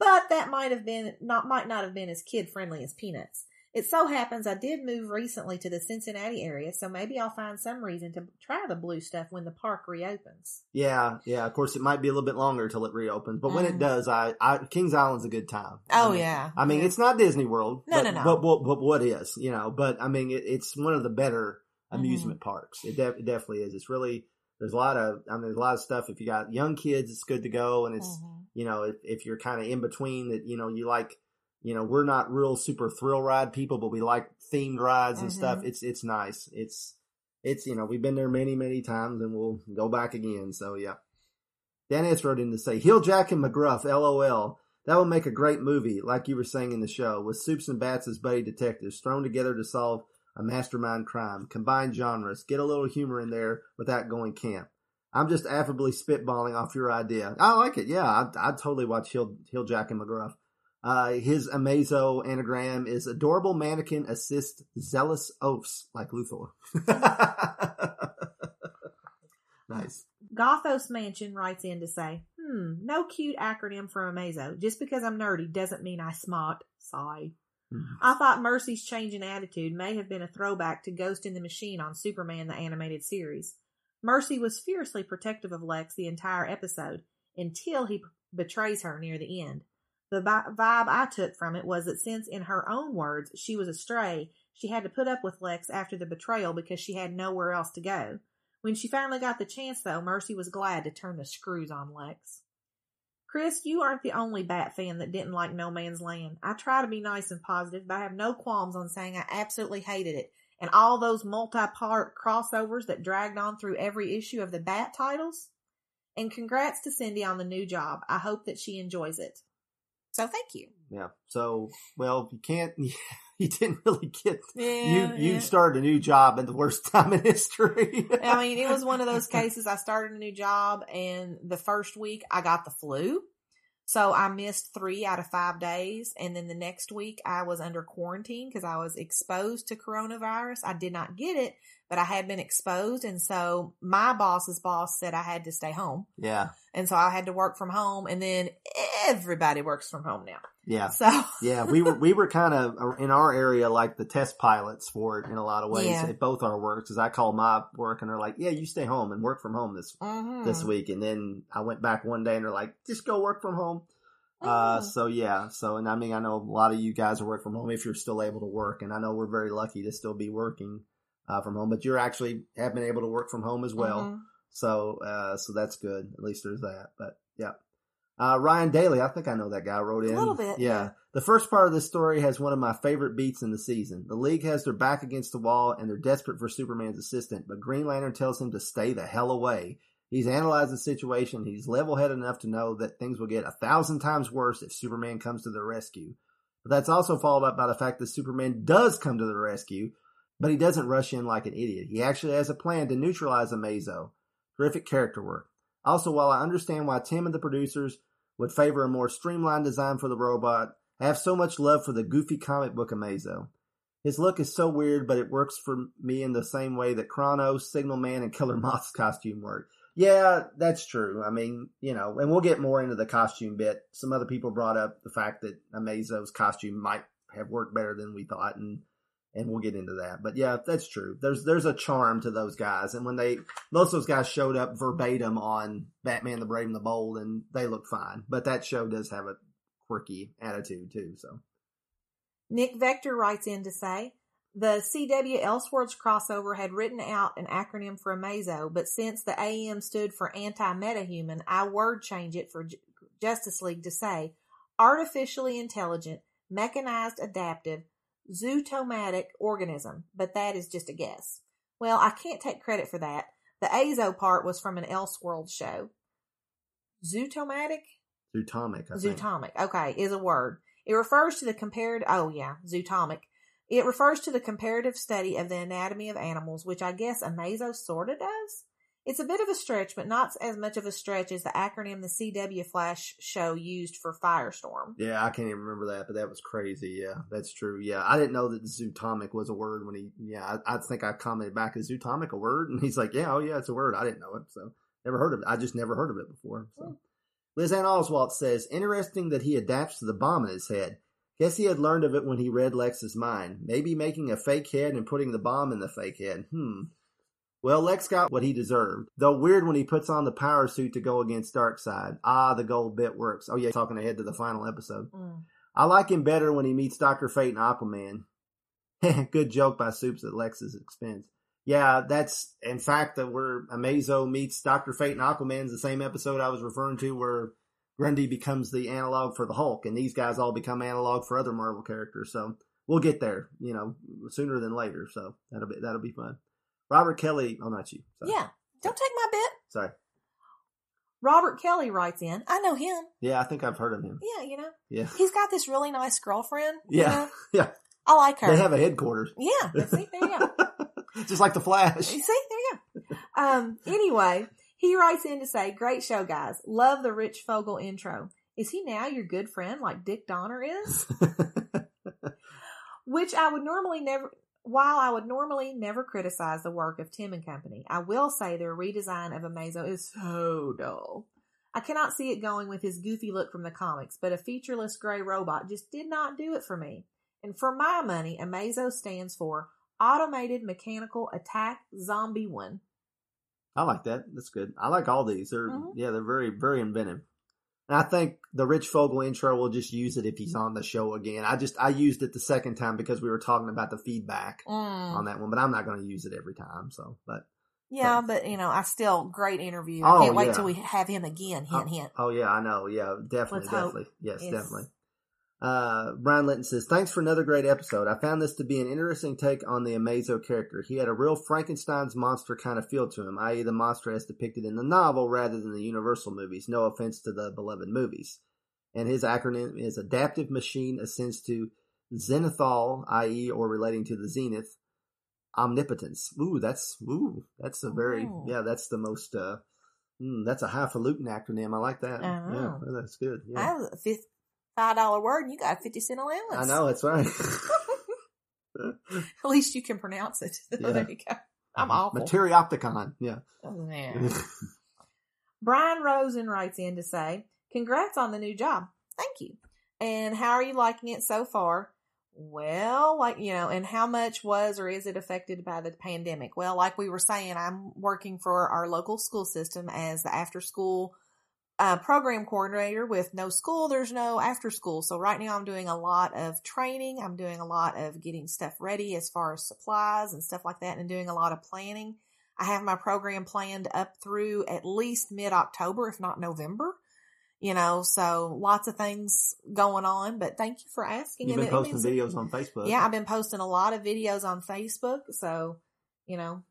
but that might have been not might not have been as kid friendly as peanuts. It so happens I did move recently to the Cincinnati area, so maybe I'll find some reason to try the blue stuff when the park reopens. Yeah, yeah. Of course, it might be a little bit longer till it reopens, but when it Mhm. does, I, I Kings Island's a good time. Oh, I mean, yeah. I mean, it's not Disney World. No, but, no, no. But, but, but what is, you know? But I mean, it, it's one of the better Mm-hmm. amusement parks. It, de- it definitely is. It's really there's a lot of I mean, there's a lot of stuff. If you got young kids, it's good to go, and it's Mm-hmm. you know if, if you're kind of in between that, you know, you like. You know, we're not real super thrill ride people, but we like themed rides and stuff. Mhm. It's it's nice. It's it's you know we've been there many many times, and we'll go back again. So yeah. Dennis wrote in to say, Hill Jack and McGruff, LOL. That would make a great movie, like you were saying in the show, with Soups and Bats as buddy detectives thrown together to solve a mastermind crime. Combine genres, get a little humor in there without going camp. I'm just affably spitballing off your idea. I like it. Yeah, I'd, I'd totally watch Hill, Hill Jack and McGruff. Uh, his Amazo anagram is adorable mannequin assist zealous oafs like Luthor. nice. Gothos Mansion writes in to say, hmm, no cute acronym for Amazo. Just because I'm nerdy doesn't mean I smart. Sigh. I thought Mercy's change in attitude may have been a throwback to Ghost in the Machine on Superman the Animated Series. Mercy was fiercely protective of Lex the entire episode until he betrays her near the end. The vibe I took from it was that since, in her own words, she was astray, she had to put up with Lex after the betrayal because she had nowhere else to go. When she finally got the chance, though, Mercy was glad to turn the screws on Lex. Chris, you aren't the only Bat fan that didn't like No Man's Land. I try to be nice and positive, but I have no qualms on saying I absolutely hated it. And all those multi-part crossovers that dragged on through every issue of the Bat titles. And congrats to Cindy on the new job. I hope that she enjoys it. So thank you. Yeah. So, well, you can't, you didn't really get, Yeah, you, you yeah. started a new job at the worst time in history. I mean, it was one of those cases. I started a new job, and the first week I got the flu. So I missed three out of five days. And then the next week I was under quarantine because I was exposed to coronavirus. I did not get it, but I had been exposed. And so my boss's boss said I had to stay home. Yeah. And so I had to work from home. And then everybody works from home now. Yeah. So yeah, we were we were kind of in our area like the test pilots for it in a lot of ways Yeah. at both our works. As I call my work and they're like, "Yeah, you stay home and work from home this Mhm. this week." And then I went back one day and they're like, "Just go work from home." Uh, Mm. so yeah, so and I mean, I know a lot of you guys are work from home if you're still able to work, and I know we're very lucky to still be working uh, from home. But you're actually have been able to work from home as well, Mhm. so uh, so that's good. At least there's that. But yeah, uh, Ryan Daly, I think I know that guy wrote in A little bit, yeah. The first part of this story has one of my favorite beats in the season. The league has their back against the wall and they're desperate for Superman's assistant, but Green Lantern tells him to stay the hell away. He's analyzed the situation. He's level headed enough to know that things will get a thousand times worse if Superman comes to their rescue. But that's also followed up by the fact that Superman does come to the rescue, but he doesn't rush in like an idiot. He actually has a plan to neutralize Amazo. Terrific character work. Also, while I understand why Timm and the producers would favor a more streamlined design for the robot, I have so much love for the goofy comic book Amazo. His look is so weird, but it works for me in the same way that Chronos, Signal Man, and Killer Moth's costume work. Yeah, that's true. I mean, you know, and we'll get more into the costume bit. Some other people brought up the fact that Amazo's costume might have worked better than we thought, and and we'll get into that. But yeah, that's true. There's there's a charm to those guys, and when they most of those guys showed up verbatim on Batman: The Brave and the Bold, and they look fine. But that show does have a quirky attitude too. So Nick Vector writes in to say, the CW Elseworlds crossover had written out an acronym for Amazo, but since the AM stood for anti-metahuman, I word change it for J- Justice League to say artificially intelligent, mechanized adaptive, zootomatic organism, but that is just a guess. Well, I can't take credit for that. The Azo part was from an Elseworlds show. Zootomatic? Zootomic, I think. Zootomic, okay, is a word. It refers to the comparative, oh yeah, zootomic. It refers to the comparative study of the anatomy of animals, which I guess Amazo sorta does. It's a bit of a stretch, but not as much of a stretch as the acronym the CW Flash show used for Firestorm. Yeah, I can't even remember that, but that was crazy. Yeah, that's true. Yeah, I didn't know that zootomic was a word when he. Yeah, I, I think I commented back, "Is zootomic a word?" And he's like, "Yeah, oh yeah, it's a word." I didn't know it, so never heard of it. I just never heard of it before. So. Liz Ann Oswalt says, "Interesting that he adapts to the bomb in his head. Guess he had learned of it when he read Lex's mind. Maybe making a fake head and putting the bomb in the fake head. Hmm." Well, Lex got what he deserved. Though weird when he puts on the power suit to go against Darkseid. Ah, the gold bit works. Oh yeah, talking ahead to the final episode. I like him better when he meets Doctor Fate and Aquaman. Good joke by Soups at Lex's expense. Yeah, that's in fact that where Amazo meets Doctor Fate and Aquaman is the same episode I was referring to where Grundy becomes the analog for the Hulk, and these guys all become analog for other Marvel characters. So we'll get there, you know, sooner than later. So that'll be that'll be fun. Robert Kelly, oh not you. Sorry. Yeah, don't take my bit. Sorry. Robert Kelly writes in. I know him. Yeah, I think I've heard of him. Yeah, you know. Yeah. He's got this really nice girlfriend. you Yeah. know. Yeah. I like her. They have a headquarters. Yeah. See, there you go. Just like the Flash. See, there you go. Um, anyway, he writes in to say, great show, guys. Love the Rich Fogel intro. Is he now your good friend like Dick Donner is? Which I would normally never, while I would normally never criticize the work of Timm and Company, I will say their redesign of Amazo is so dull. I cannot see it going with his goofy look from the comics, but a featureless gray robot just did not do it for me. And for my money, Amazo stands for Automated Mechanical Attack Zombie One. I like that. That's good. I like all these. They're Mhm. yeah, they're very very inventive. And I think the Rich Fogel intro will just use it if he's on the show again. I just I used it the second time because we were talking about the feedback Mm. on that one, but I'm not going to use it every time. So, but Yeah, but you know, I still great interview. I Oh, can't wait yeah. till we have him again. Hint, oh, hint. oh yeah, I know. Yeah, definitely, Let's definitely. Yes, Yes. definitely. Uh, Brian Linton says, thanks for another great episode. I found this to be an interesting take on the Amazo character. He had a real Frankenstein's monster kind of feel to him, i.e. the monster as depicted in the novel rather than the Universal movies. No offense to the beloved movies. And his acronym is Adaptive Machine Ascends to Zenithal, i.e. or relating to the Zenith, Omnipotence. Ooh, that's, ooh, that's a very, Ooh. yeah, that's the most, uh, Mm, that's a highfalutin acronym. I like that. I know. Yeah, that's good. I Yeah. have fifth five dollar word and you got a fifty cent allowance. I know, that's right. At least you can pronounce it. Yeah. there you go. I'm uh-huh. awful. Materioptikon. Yeah. Oh, man. Brian Rosen writes in to say, Congrats on the new job. Thank you. And how are you liking it so far? Well, like, you know, and how much was or is it affected by the pandemic? Well, like we were saying, I'm working for our local school system as the after school uh, program coordinator with no school, there's no after school. So right now I'm doing a lot of training. I'm doing a lot of getting stuff ready as far as supplies and stuff like that and doing a lot of planning. I have my program planned up through at least mid October, if not November. You know, so lots of things going on, but thank you for asking. You've been it posting means- videos on Facebook. Yeah, I've been posting a lot of videos on Facebook. So, you know,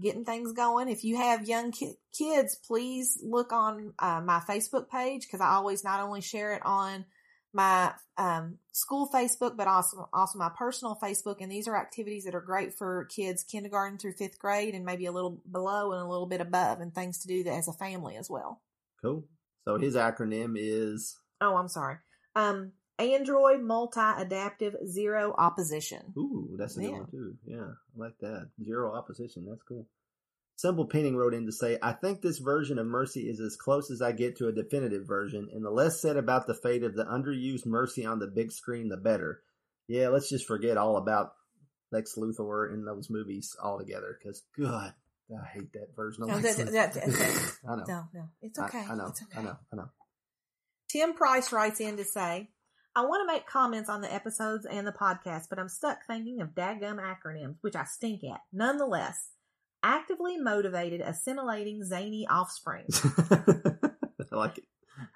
getting things going. If you have young ki- kids, please look on uh, my Facebook page because I always not only share it on my um, school Facebook, but also also my personal Facebook. And these are activities that are great for kids kindergarten through fifth grade, and maybe a little below and a little bit above, and things to do that as a family as well. Cool. So his acronym is Oh, I'm sorry. Um, Android Multi Adaptive Zero Opposition. Ooh, that's a good Yeah. one too. Yeah, I like that. Zero opposition. That's cool. Simple Pinning wrote in to say, I think this version of Mercy is as close as I get to a definitive version, and the less said about the fate of the underused Mercy on the big screen, the better. Yeah, let's just forget all about Lex Luthor in those movies altogether, because, God, I hate that version of No, Lex that- that- that- I know. No, no, it's I- okay. I, know. It's okay. I know. I know. Tim Price writes in to say, I want to make comments on the episodes and the podcast, but I'm stuck thinking of dadgum acronyms, which I stink at. Nonetheless, actively motivated, assimilating, zany offspring. I like it.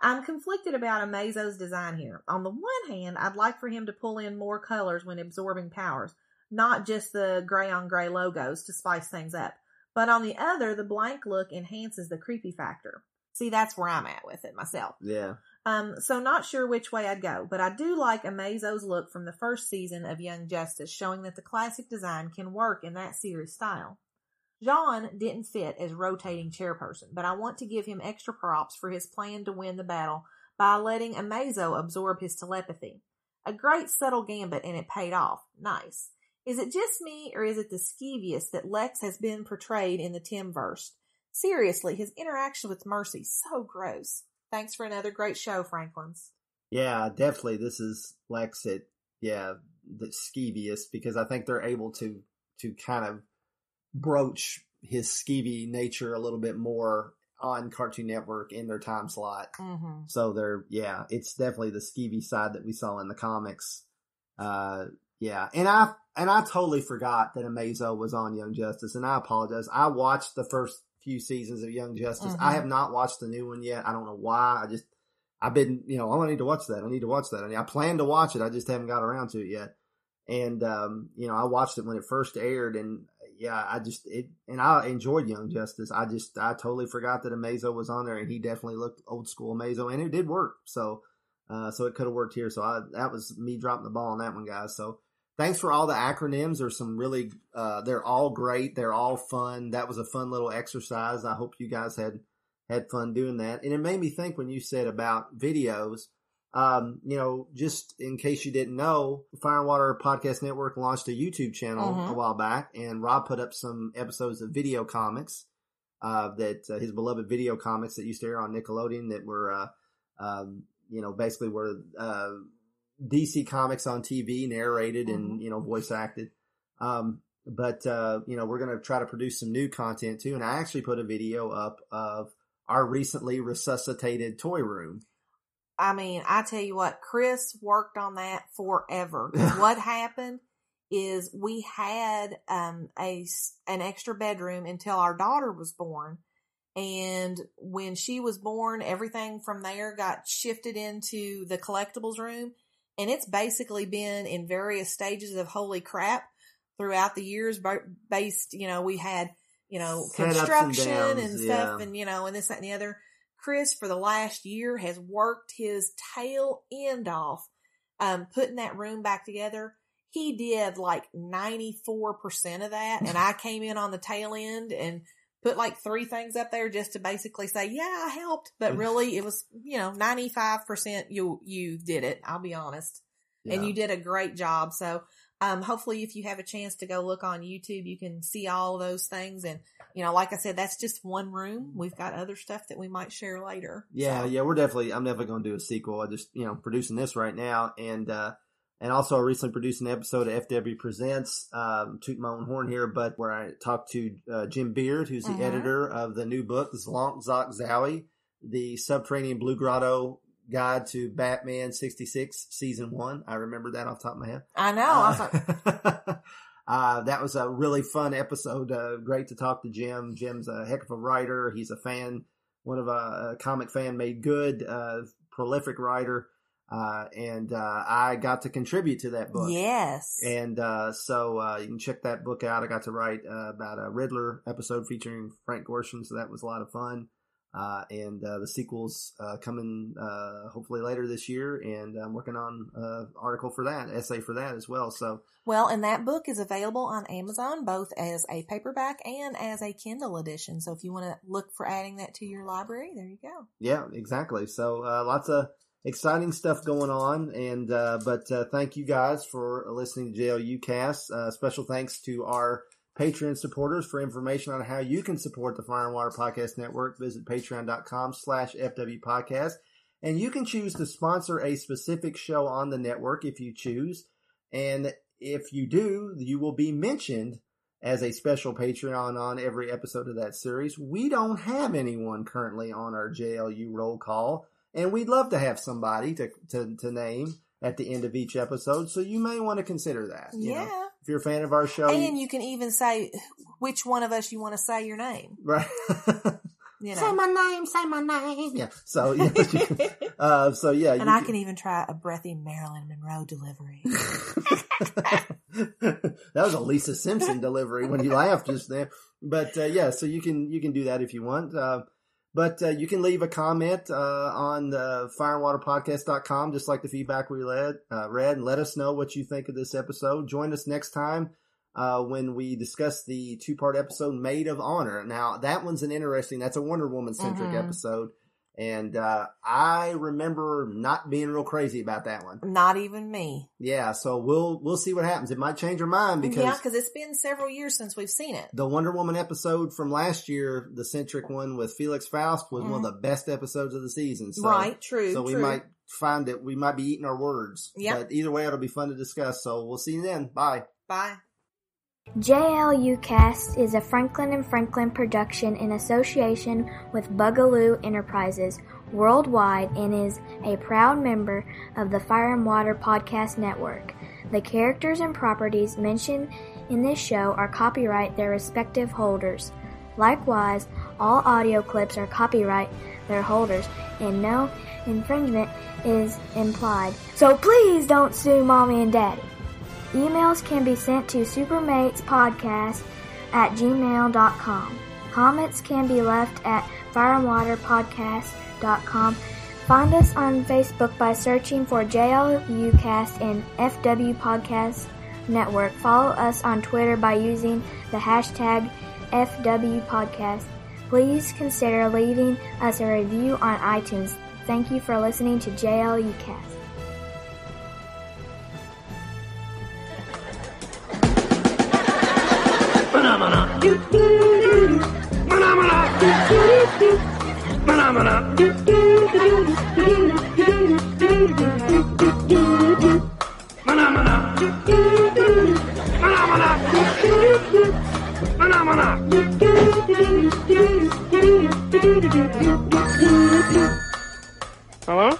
I'm conflicted about Amazo's design here. On the one hand, I'd like for him to pull in more colors when absorbing powers, not just the gray on gray logos to spice things up. But on the other, the blank look enhances the creepy factor. See, that's where I'm at with it myself. Yeah. Um, so not sure which way I'd go, but I do like Amazo's look from the first season of Young Justice, showing that the classic design can work in that series style. J'onn didn't fit as rotating chairperson, but I want to give him extra props for his plan to win the battle by letting Amazo absorb his telepathy. A great subtle gambit and it paid off. Nice. Is it just me or is it the skeevious that Lex has been portrayed in the Timverse? Seriously, his interaction with Mercy, so gross. Thanks for another great show, Franklins. Yeah, definitely. This is Lex at yeah, the skeeviest because I think they're able to to kind of broach his skeevy nature a little bit more on Cartoon Network in their time slot. Mm-hmm. So they're yeah, it's definitely the skeevy side that we saw in the comics. Uh yeah, and I and I totally forgot that Amazo was on Young Justice, and I apologize. I watched the first few seasons of Young Justice. Mhm. I have not watched the new one yet. I don't know why. I just I've been you know oh, I need to watch that. I need to watch that. I, mean, I plan to watch it. I just haven't got around to it yet. And um, you know I watched it when it first aired, and yeah, I just it and I enjoyed Young Justice. I just I totally forgot that Amazo was on there, and he definitely looked old school Amazo, and it did work. So. Uh, so it could have worked here. So I, that was me dropping the ball on that one, guys. So thanks for all the acronyms. There's some really, uh, they're all great. They're all fun. That was a fun little exercise. I hope you guys had, had fun doing that. And it made me think when you said about videos, um, you know, just in case you didn't know, Fire and Water Podcast Network launched a YouTube channel Mhm. a while back and Rob put up some episodes of video comics, uh, that, uh, his beloved video comics that used to air on Nickelodeon that were, uh, um, you know, basically were, uh, DC comics on TV narrated and, you know, voice acted. Um, but, uh, you know, we're going to try to produce some new content too. And I actually put a video up of our recently resuscitated toy room. I mean, I tell you what, Chris worked on that forever. what happened is we had um, a an extra bedroom until our daughter was born, and when she was born, everything from there got shifted into the collectibles room, and it's basically been in various stages of holy crap throughout the years. Based, you know, we had you know Had ups and construction and, stuff, yeah. and you know, and this that, and the other. Chris for the last year has worked his tail end off um, putting that room back together. He did like 94% of that and I came in on the tail end and put like three things up there just to basically say, yeah, I helped. But really it was, you know, 95% you, you did it. I'll be honest. And you did a great job. So, um, hopefully if you have a chance to go look on YouTube, you can see all those things. And, you know, like I said, that's just one room. We've got other stuff that we might share later. Yeah, yeah, we're definitely. I'm definitely going to do a sequel. I just, you know, producing this right now, and uh and also I recently produced an episode of FW Presents. Um, toot my own horn here, but where I talked to uh, Jim Beard, who's the Mhm. editor of the new book, Zlonk Zok Zowie, the Subterranean Blue Grotto Guide to Batman '66 Season One. I remember that off the top of my head. I know. Thought, Uh, that was a really fun episode. Uh, great to talk to Jim. Jim's a heck of a writer. He's a fan, one of a, a comic fan made good, uh, prolific writer. Uh, and, uh, I got to contribute to that book. yes. And, uh, so, uh, you can check that book out. I got to write, uh, about a Riddler episode featuring Frank Gorshin. So that was a lot of fun. Uh, and, uh, the sequel's, uh, coming, uh, hopefully later this year. And I'm working on, uh, article for that, essay for that as well. So, Well, and that book is available on Amazon both as a paperback and as a Kindle edition. So if you want to look for adding that to your library, there you go. Yeah, exactly. So uh, lots of exciting stuff going on, and uh, but uh, thank you guys for listening to JLU Cast. Uh, special thanks to our Patreon supporters for information on how you can support the Fire and Water Podcast Network. Visit patreon.com slash FW Podcast. And you can choose to sponsor a specific show on the network if you choose. And if you do, you will be mentioned as a special Patreon on every episode of that series. We don't have anyone currently on our JLU roll call, and we'd love to have somebody to, to, to name at the end of each episode. So you may want to consider that. you know. Yeah. if you're a fan of our show, and you can even say which one of us you want to say your name. right? You know. Say my name. Say my name. Yeah. So yeah. can- uh, so yeah. and you I can- can even try a breathy Marilyn Monroe delivery. that was a Lisa Simpson delivery when you laughed just there. But uh, yeah, so you can you can do that if you want. Uh, but uh, you can leave a comment uh, on uh, fireandwaterpodcast.com, just like the feedback we read, uh, read, and let us know what you think of this episode. Join us next time uh, when we discuss the two part episode Maid of Honor. Now, that one's an interesting, that's a Wonder Woman centric Mhm. episode. And uh, I remember not being real crazy about that one. Not even me. Yeah, so we'll we'll see what happens. It might change our mind because yeah, because it's been several years since we've seen it. the Wonder Woman episode from last year, the centric one with Felix Faust, was one of Mhm. the best episodes of the season. So, Right, true, So we true. might find that we might be eating our words. Yep. But either way, it'll be fun to discuss. So we'll see you then. Bye. Bye. JLU Cast is a Franklin and Franklin production in association with Bugaloo Enterprises worldwide and is a proud member of the Fire and Water Podcast Network. The characters and properties mentioned in this show are copyright their respective holders. Likewise, all audio clips are copyright their holders and no infringement is implied. So please don't sue mommy and daddy. Emails can be sent to supermatespodcast at gmail.com. Comments can be left at fireandwaterpodcast.com. Find us on Facebook by searching for JLUcast and FW Podcast Network. Follow us on Twitter by using the hashtag FW Podcast. Please consider leaving us a review on iTunes. Thank you for listening to JLUcast. Hello?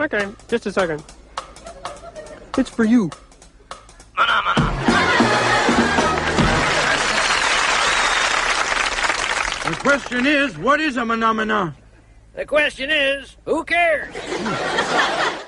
Okay, just a second. It's for you. The question is, what is a phenomena? The question is, who cares?